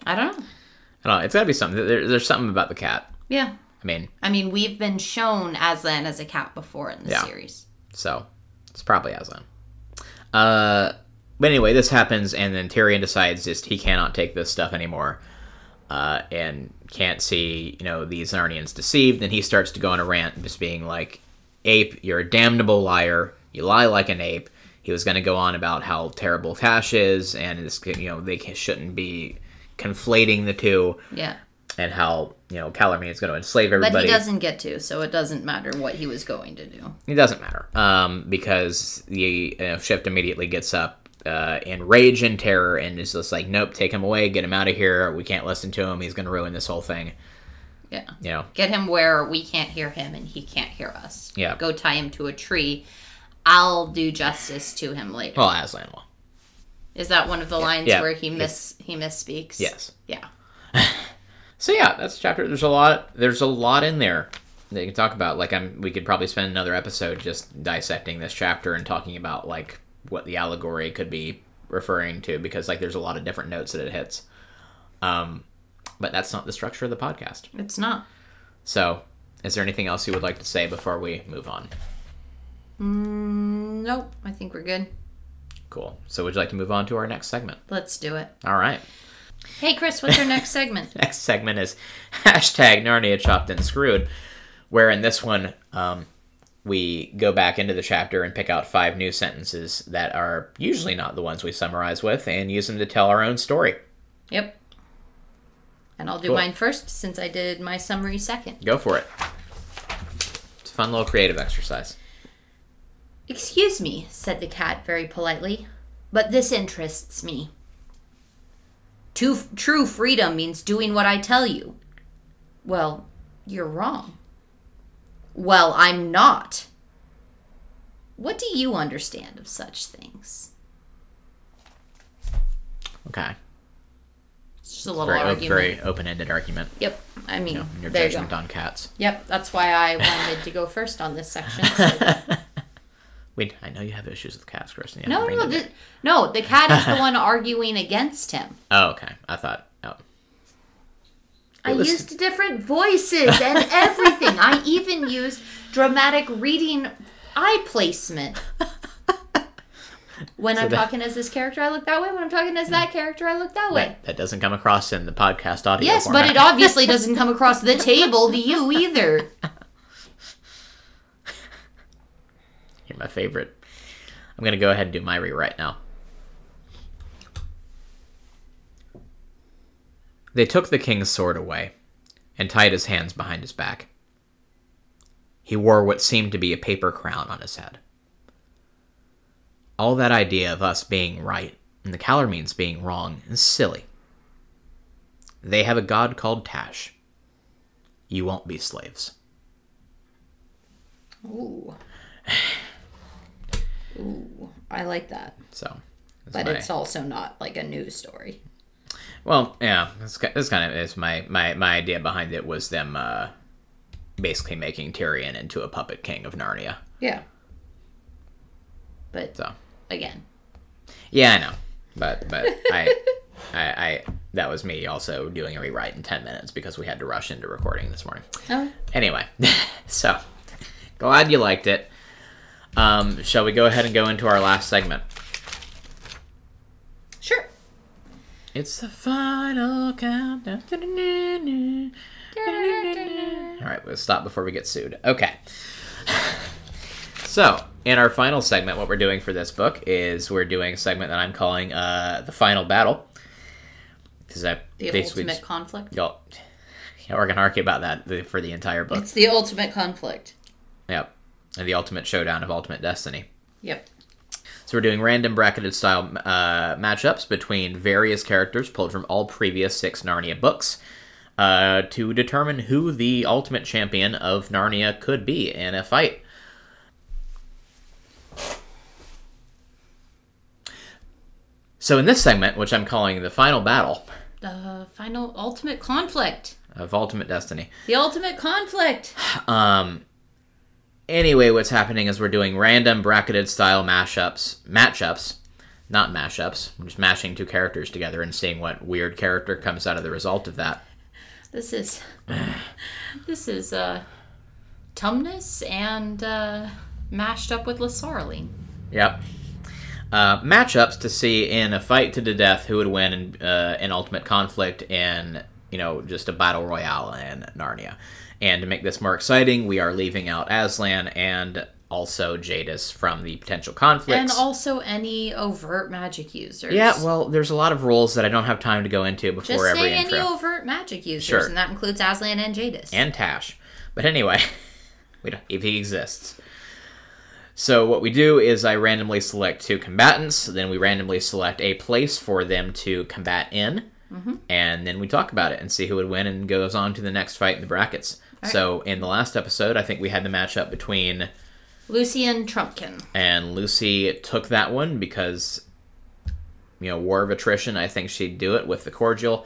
[SPEAKER 1] I don't know.
[SPEAKER 2] I don't know. It's got to be something. There, there's something about the cat.
[SPEAKER 1] Yeah.
[SPEAKER 2] I mean,
[SPEAKER 1] I mean, we've been shown Aslan as a cat before in the
[SPEAKER 2] Yeah.
[SPEAKER 1] series.
[SPEAKER 2] so it's probably Aslan. Uh, but anyway, this happens, and then Tirian decides just he cannot take this stuff anymore, uh, and can't see you know these Narnians deceived. Then he starts to go on a rant, just being like, "Ape, you're a damnable liar. You lie like an ape." He was going to go on about how terrible Tash is, and this you know they shouldn't be conflating the two,
[SPEAKER 1] Yeah.
[SPEAKER 2] and how you know Calormen is going to enslave everybody.
[SPEAKER 1] But he doesn't get to, so it doesn't matter what he was going to do.
[SPEAKER 2] It doesn't matter um, because the uh, shift immediately gets up uh, in rage and terror and is just like, nope, take him away, get him out of here. We can't listen to him. He's going to ruin this whole thing.
[SPEAKER 1] Yeah.
[SPEAKER 2] You know,
[SPEAKER 1] Get him where we can't hear him and he can't hear us.
[SPEAKER 2] Yeah.
[SPEAKER 1] Go tie him to a tree. I'll do justice to him later.
[SPEAKER 2] well, Aslan will.
[SPEAKER 1] Is that one of the lines
[SPEAKER 2] Yeah.
[SPEAKER 1] where he miss he misspeaks?
[SPEAKER 2] Yes.
[SPEAKER 1] Yeah. [LAUGHS]
[SPEAKER 2] So yeah, that's the chapter. There's a lot. There's a lot in there that you can talk about. Like I'm, we could probably spend another episode just dissecting this chapter and talking about like what the allegory could be referring to because like there's a lot of different notes that it hits. Um, but that's not the structure of the podcast.
[SPEAKER 1] It's not.
[SPEAKER 2] So, is there anything else you would like to say before we move on?
[SPEAKER 1] Mm, nope. I think we're good.
[SPEAKER 2] Cool. So, would you like to move on to our next segment?
[SPEAKER 1] Let's do it.
[SPEAKER 2] All right.
[SPEAKER 1] Hey Chris, what's our next segment? [LAUGHS]
[SPEAKER 2] Next segment is [LAUGHS] hashtag Narnia Chopped and Screwed, where in this one, um, we go back into the chapter and pick out five new sentences that are usually not the ones we summarize with and use them to tell our own story.
[SPEAKER 1] Yep. And I'll do
[SPEAKER 2] Cool.
[SPEAKER 1] mine first since I did my summary second.
[SPEAKER 2] Go for it. It's a fun little creative exercise.
[SPEAKER 1] Excuse me, said the cat very politely, but this interests me. True, true freedom means doing what I tell you. Well, you're wrong. Well, I'm not. What do you understand of such things?
[SPEAKER 2] Okay.
[SPEAKER 1] It's just a little
[SPEAKER 2] Very,
[SPEAKER 1] argument.
[SPEAKER 2] very open ended argument.
[SPEAKER 1] Yep. I mean,
[SPEAKER 2] in Your
[SPEAKER 1] there you
[SPEAKER 2] judgment
[SPEAKER 1] go.
[SPEAKER 2] on cats.
[SPEAKER 1] Yep. That's why I wanted to go first on this section. so- [LAUGHS]
[SPEAKER 2] Wait, I know you have issues with cats, Kristen. You
[SPEAKER 1] no, no, the, no. The cat is the [LAUGHS] one arguing against him.
[SPEAKER 2] Oh, okay. I thought. Oh.
[SPEAKER 1] I
[SPEAKER 2] was-
[SPEAKER 1] used different voices and everything. I [LAUGHS] even used dramatic reading eye placement. When I'm
[SPEAKER 2] that-
[SPEAKER 1] talking as this character, I look that way. When I'm talking as that mm. character, I look that way.
[SPEAKER 2] That, that doesn't come across in the podcast audio.
[SPEAKER 1] yes, but it obviously [LAUGHS] doesn't come across the table to you either.
[SPEAKER 2] You're my favorite. I'm gonna go ahead and do my rewrite now. They took the king's sword away and tied his hands behind his back. He wore what seemed to be a paper crown on his head. All that idea of us being right and the Calormenes being wrong is silly. They have a god called Tash. You won't be slaves.
[SPEAKER 1] Ooh. Ooh. I like that.
[SPEAKER 2] So,
[SPEAKER 1] But
[SPEAKER 2] my-
[SPEAKER 1] it's also not like a news story.
[SPEAKER 2] Well, yeah, that's, that's kind of is my, my my idea behind it was them uh, basically making Tirian into a puppet king of Narnia.
[SPEAKER 1] Yeah. But
[SPEAKER 2] So
[SPEAKER 1] again,
[SPEAKER 2] yeah, I know, but but I, [LAUGHS] I I that was me also doing a rewrite in ten minutes because we had to rush into recording this morning.
[SPEAKER 1] oh,
[SPEAKER 2] Anyway, [LAUGHS] so glad you liked it. Um, shall we go ahead and go into our last segment?
[SPEAKER 1] sure.
[SPEAKER 2] It's the final countdown. All right, we'll stop before we get sued. Okay. [LAUGHS] So, in our final segment, what we're doing for this book is we're doing a segment that I'm calling uh, the final battle. Because I
[SPEAKER 1] The
[SPEAKER 2] basically
[SPEAKER 1] ultimate conflict.
[SPEAKER 2] y'all, yeah, we're gonna argue about that for the entire book.
[SPEAKER 1] It's the ultimate conflict.
[SPEAKER 2] Yep, and the ultimate showdown of ultimate destiny.
[SPEAKER 1] Yep.
[SPEAKER 2] So we're doing random bracketed style uh, matchups between various characters pulled from all previous six Narnia books uh, to determine who the ultimate champion of Narnia could be in a fight. So in this segment, which I'm calling the final battle
[SPEAKER 1] The final ultimate conflict.
[SPEAKER 2] of Ultimate Destiny,
[SPEAKER 1] The ultimate conflict.
[SPEAKER 2] Um. Anyway, what's happening is we're doing random bracketed style mashups, matchups not mashups. We're just mashing two characters together and seeing what weird character comes out of the result of that.
[SPEAKER 1] This is this is uh Tumnus and uh mashed up with Lasaraleen.
[SPEAKER 2] Yep. Uh, matchups to see in a fight to the death who would win in uh, an ultimate conflict in you know just a battle royale in Narnia. And to make this more exciting, we are leaving out Aslan and also Jadis from the potential conflicts.
[SPEAKER 1] And also any overt magic users.
[SPEAKER 2] yeah, well, there's a lot of rules that I don't have time to go into before
[SPEAKER 1] Just
[SPEAKER 2] every
[SPEAKER 1] say
[SPEAKER 2] intro.
[SPEAKER 1] any overt magic users,
[SPEAKER 2] Sure.
[SPEAKER 1] and that includes Aslan and Jadis.
[SPEAKER 2] and Tash. But anyway, [LAUGHS] we don't, if he exists. So what we do is I randomly select two combatants, then we randomly select a place for them to combat in, mm-hmm. and then we talk about it and see who would win and goes on to the next fight in the brackets. So in the last episode, I think we had the matchup between
[SPEAKER 1] Lucy and Trumpkin.
[SPEAKER 2] and Lucy took that one because you know war of attrition. I think she'd do it with the cordial.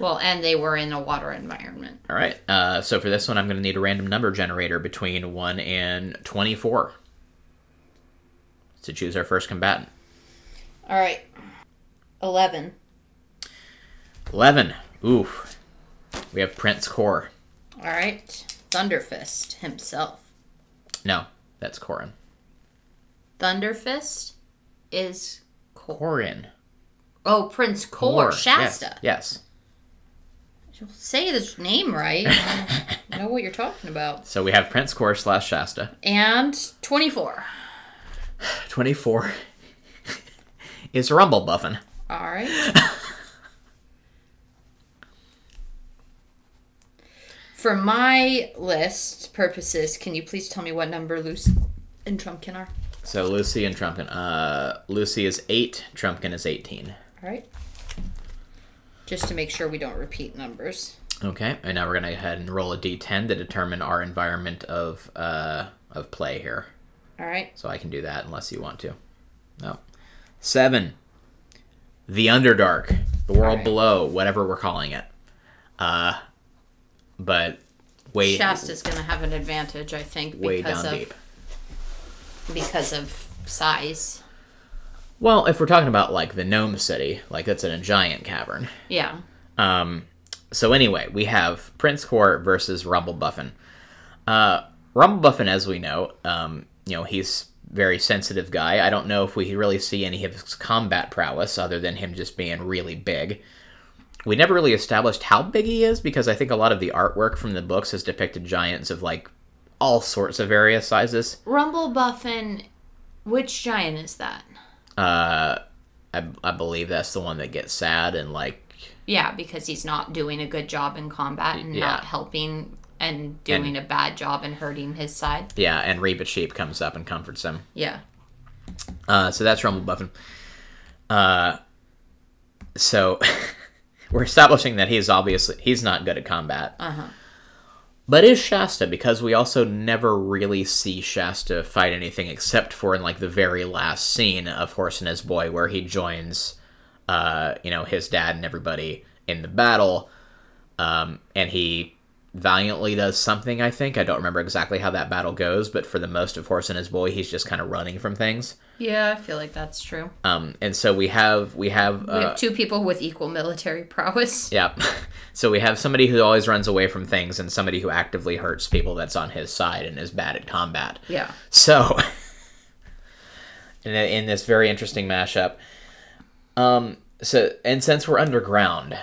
[SPEAKER 1] Well, and they were in a water environment.
[SPEAKER 2] All right. Uh, so for this one, I'm going to need a random number generator between 1 and 24 to choose our first combatant.
[SPEAKER 1] All right. 11.
[SPEAKER 2] 11. Ooh. We have Prince Cor.
[SPEAKER 1] All right. Thunderfist himself.
[SPEAKER 2] No, that's Corin.
[SPEAKER 1] Thunderfist is Cor.
[SPEAKER 2] Corin.
[SPEAKER 1] Oh, Prince Cor, Shasta.
[SPEAKER 2] Yes.
[SPEAKER 1] Say this name right. I [LAUGHS] know what you're talking about.
[SPEAKER 2] So we have Prince Cor slash Shasta.
[SPEAKER 1] And 24. [SIGHS]
[SPEAKER 2] 24 [LAUGHS] is Rumblebuffin.
[SPEAKER 1] All right. [LAUGHS] For my list purposes, can you please tell me what number Lucy and Trumpkin are?
[SPEAKER 2] So Lucy and Trumpkin. Uh, Lucy is 8, Trumpkin is 18.
[SPEAKER 1] All right. Just to make sure we don't repeat numbers.
[SPEAKER 2] Okay, and now we're gonna go ahead and roll a d10 to determine our environment of uh, of play here.
[SPEAKER 1] All right.
[SPEAKER 2] So I can do that unless you want to. No. Seven. The Underdark, the world
[SPEAKER 1] Alright.
[SPEAKER 2] below, whatever we're calling it. Uh, but way
[SPEAKER 1] Shasta's going to have an advantage, I think,
[SPEAKER 2] way
[SPEAKER 1] because
[SPEAKER 2] down
[SPEAKER 1] of
[SPEAKER 2] deep.
[SPEAKER 1] because of size.
[SPEAKER 2] Well, if we're talking about like the gnome city, like that's in a giant cavern.
[SPEAKER 1] Yeah.
[SPEAKER 2] Um, so anyway, we have Prince Cor versus Rumblebuffin. Uh, Rumblebuffin, as we know, um, you know, he's very sensitive guy. I don't know if we really see any of his combat prowess other than him just being really big. We never really established how big he is because I think a lot of the artwork from the books has depicted giants of like all sorts of various sizes.
[SPEAKER 1] Rumblebuffin, which giant is that?
[SPEAKER 2] Uh, I, I believe that's the one that gets sad and like
[SPEAKER 1] Yeah, because he's not doing a good job in combat and
[SPEAKER 2] Yeah.
[SPEAKER 1] not helping and doing a bad job and hurting his side.
[SPEAKER 2] yeah, and Reepicheep comes up and comforts him.
[SPEAKER 1] Yeah.
[SPEAKER 2] Uh, so that's Rumblebuffin. Uh, so [LAUGHS] we're establishing that he's obviously he's not good at combat,
[SPEAKER 1] Uh huh.
[SPEAKER 2] but is Shasta because we also never really see Shasta fight anything except for in like the very last scene of Horse and His Boy where he joins, uh, you know, his dad and everybody in the battle, um, and he valiantly does something. I think I don't remember exactly how that battle goes, but for the most of Horse and His Boy, he's just kind of running from things.
[SPEAKER 1] Yeah, I feel like that's true.
[SPEAKER 2] Um, and so we have we have
[SPEAKER 1] We
[SPEAKER 2] uh,
[SPEAKER 1] have two people with equal military prowess. [LAUGHS]
[SPEAKER 2] yeah. So we have somebody who always runs away from things, and somebody who actively hurts people that's on his side and is bad at combat.
[SPEAKER 1] Yeah.
[SPEAKER 2] So, [LAUGHS] in, in this very interesting mashup, um, so and since we're underground,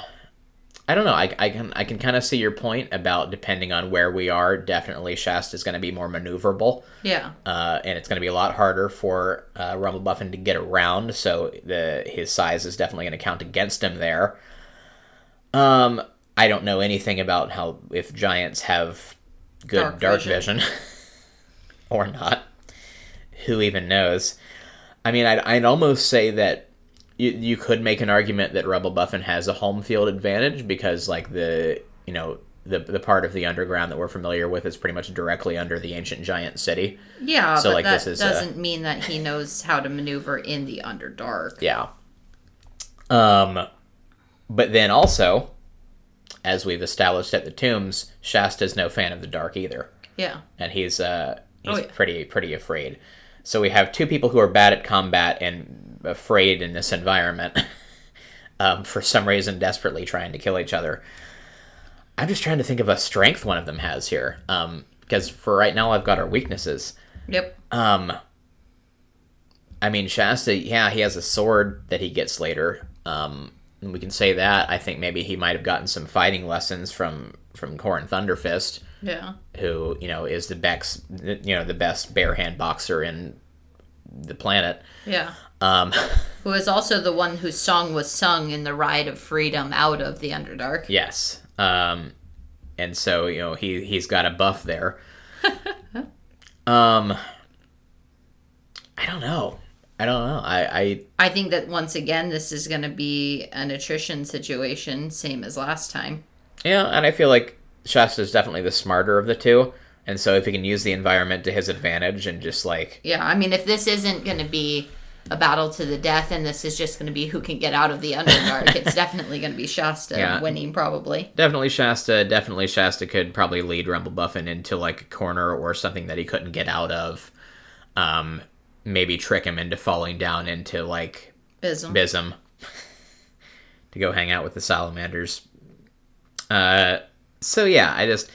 [SPEAKER 2] I don't know. I, I can I can kind of see your point about depending on where we are. Definitely, Shasta is going to be more maneuverable
[SPEAKER 1] Yeah.
[SPEAKER 2] uh, and it's going to be a lot harder for uh, Rumblebuffin to get around. So the his size is definitely going to count against him there. Um, I don't know anything about how if giants have good dark,
[SPEAKER 1] Dark
[SPEAKER 2] vision,
[SPEAKER 1] vision. [LAUGHS]
[SPEAKER 2] or not. Who even knows? I mean, I'd, I'd almost say that you, you could make an argument that Rebel Buffin has a home field advantage because, like the you know the the part of the underground that we're familiar with is pretty much directly under the ancient giant city.
[SPEAKER 1] Yeah,
[SPEAKER 2] So,
[SPEAKER 1] but
[SPEAKER 2] like,
[SPEAKER 1] that
[SPEAKER 2] this is, uh,
[SPEAKER 1] doesn't mean that he knows how to maneuver in the Underdark.
[SPEAKER 2] Yeah. Um, but then also, as we've established at the tombs, Shasta's no fan of the dark either,
[SPEAKER 1] Yeah.
[SPEAKER 2] and he's uh he's
[SPEAKER 1] Oh, yeah.
[SPEAKER 2] pretty pretty afraid. So we have two people who are bad at combat and afraid in this environment. [LAUGHS] um, for some reason, desperately trying to kill each other. I'm just trying to think of a strength one of them has here. Um, because for right now, I've got our weaknesses.
[SPEAKER 1] Yep.
[SPEAKER 2] Um, I mean, Shasta, yeah, he has a sword that he gets later. Um, and we can say that. I think maybe he might have gotten some fighting lessons from from Corin Thunderfist,
[SPEAKER 1] Yeah.
[SPEAKER 2] who you know is the best, you know, the best bare hand boxer in the planet.
[SPEAKER 1] Yeah.
[SPEAKER 2] Um, [LAUGHS]
[SPEAKER 1] Who is also the one whose song was sung in the Ride of Freedom out of the Underdark.
[SPEAKER 2] yes. Um, and so you know he he's got a buff there. [LAUGHS] um, I don't know. I don't know. I I
[SPEAKER 1] I think that once again, this is going to be an attrition situation, same as last time.
[SPEAKER 2] Yeah, and I feel like Shasta is definitely the smarter of the two. And so if he can use the environment to his advantage and just like
[SPEAKER 1] Yeah, I mean, if this isn't going to be a battle to the death and this is just going to be who can get out of the Underdark, [LAUGHS] it's definitely going to be Shasta
[SPEAKER 2] Yeah.
[SPEAKER 1] winning, probably.
[SPEAKER 2] definitely Shasta, definitely Shasta could probably lead Rumblebuffin into like a corner or something that he couldn't get out of. Um maybe trick him into falling down into like
[SPEAKER 1] Bism.
[SPEAKER 2] Bism to go hang out with the salamanders. Uh, so yeah, I just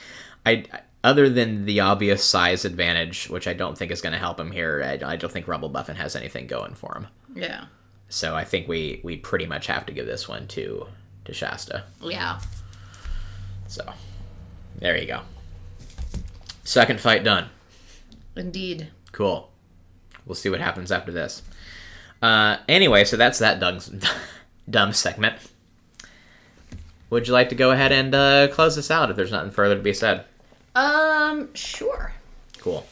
[SPEAKER 2] I other than the obvious size advantage, which I don't think is going to help him here, I, I don't think Rumblebuffin has anything going for him.
[SPEAKER 1] Yeah.
[SPEAKER 2] So I think we we pretty much have to give this one to to Shasta.
[SPEAKER 1] Yeah.
[SPEAKER 2] So there you go. Second fight done.
[SPEAKER 1] Indeed.
[SPEAKER 2] Cool. We'll see what happens after this. Uh, anyway, so that's that dumb, [LAUGHS] dumb segment. Would you like to go ahead and uh, close this out if there's nothing further to be said?
[SPEAKER 1] Um, sure.
[SPEAKER 2] Cool.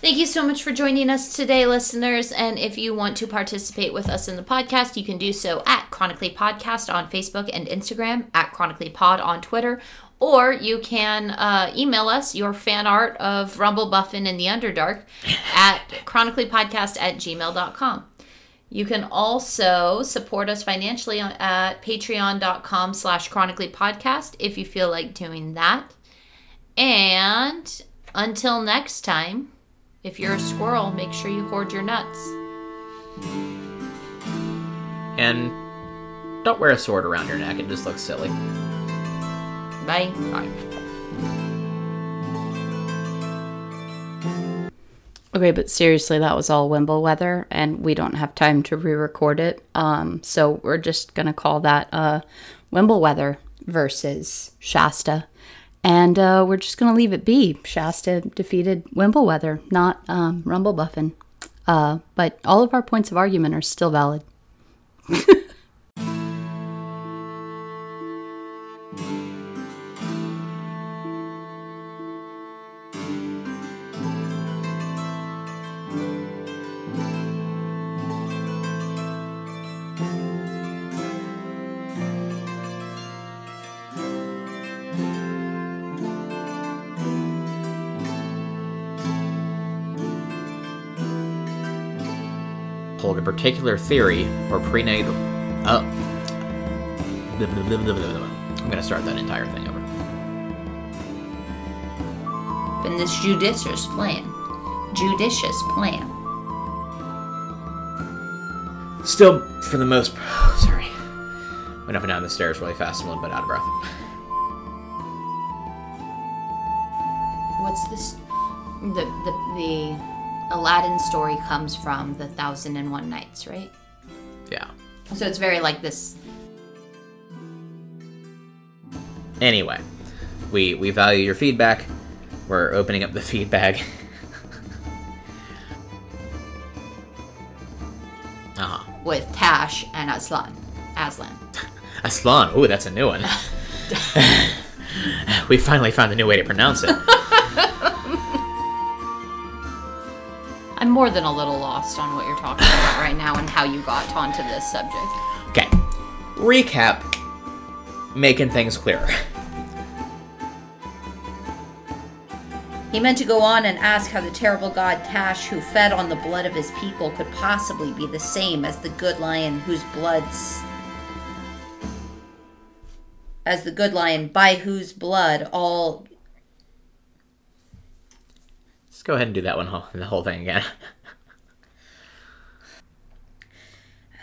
[SPEAKER 1] Thank you so much for joining us today, listeners. And if you want to participate with us in the podcast, you can do so at Chronically Podcast on Facebook and Instagram, at Chronically Pod on Twitter, or you can uh, email us your fan art of Rumblebuffin in the Underdark [LAUGHS] at chronicallypodcast at gmail.com. You can also support us financially at patreon.com slash chronically podcast if you feel like doing that. And until next time, if you're a squirrel, make sure you hoard your nuts.
[SPEAKER 2] And don't wear a sword around your neck, it just looks silly.
[SPEAKER 1] Bye.
[SPEAKER 2] Bye.
[SPEAKER 3] Okay, but seriously, that was all Wimbleweather, and we don't have time to re-record it. Um, so we're just gonna call that uh, Wimbleweather versus Shasta, and uh, we're just gonna leave it be. Shasta defeated Wimbleweather, not um, Rumblebuffin. Uh, but all of our points of argument are still valid. [LAUGHS]
[SPEAKER 2] particular theory or prenatal. Oh. I'm gonna start that entire thing over.
[SPEAKER 1] In this judicious plan. Judicious plan.
[SPEAKER 2] Still, for the most. [SIGHS] Oh, sorry. Went up and down the stairs really fast, I'm a little bit out of breath.
[SPEAKER 1] What's this? The, the, the Aladdin story comes from the Thousand and One Nights, right?
[SPEAKER 2] Yeah.
[SPEAKER 1] So it's very like this.
[SPEAKER 2] Anyway, we we value your feedback. We're opening up the [LAUGHS] feedback. uh huh.
[SPEAKER 1] with Tash and Aslan. Aslan. [LAUGHS]
[SPEAKER 2] Aslan. Ooh, that's a new one. [LAUGHS] we finally found a new way to pronounce it.
[SPEAKER 1] More than a little lost on what you're talking about right now and how you got onto this subject.
[SPEAKER 2] Okay. Recap. Making things clearer.
[SPEAKER 1] He meant to go on and ask how the terrible god Tash, who fed on the blood of his people, could possibly be the same as the good lion whose blood's. As the good lion by whose blood all.
[SPEAKER 2] Let's go ahead and do that one, whole- the whole thing again.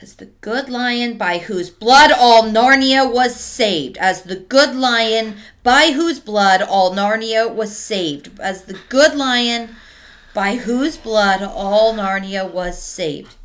[SPEAKER 1] as the good lion by whose blood all Narnia was saved. As the good lion by whose blood all Narnia was saved. As the good lion by whose blood all Narnia was saved.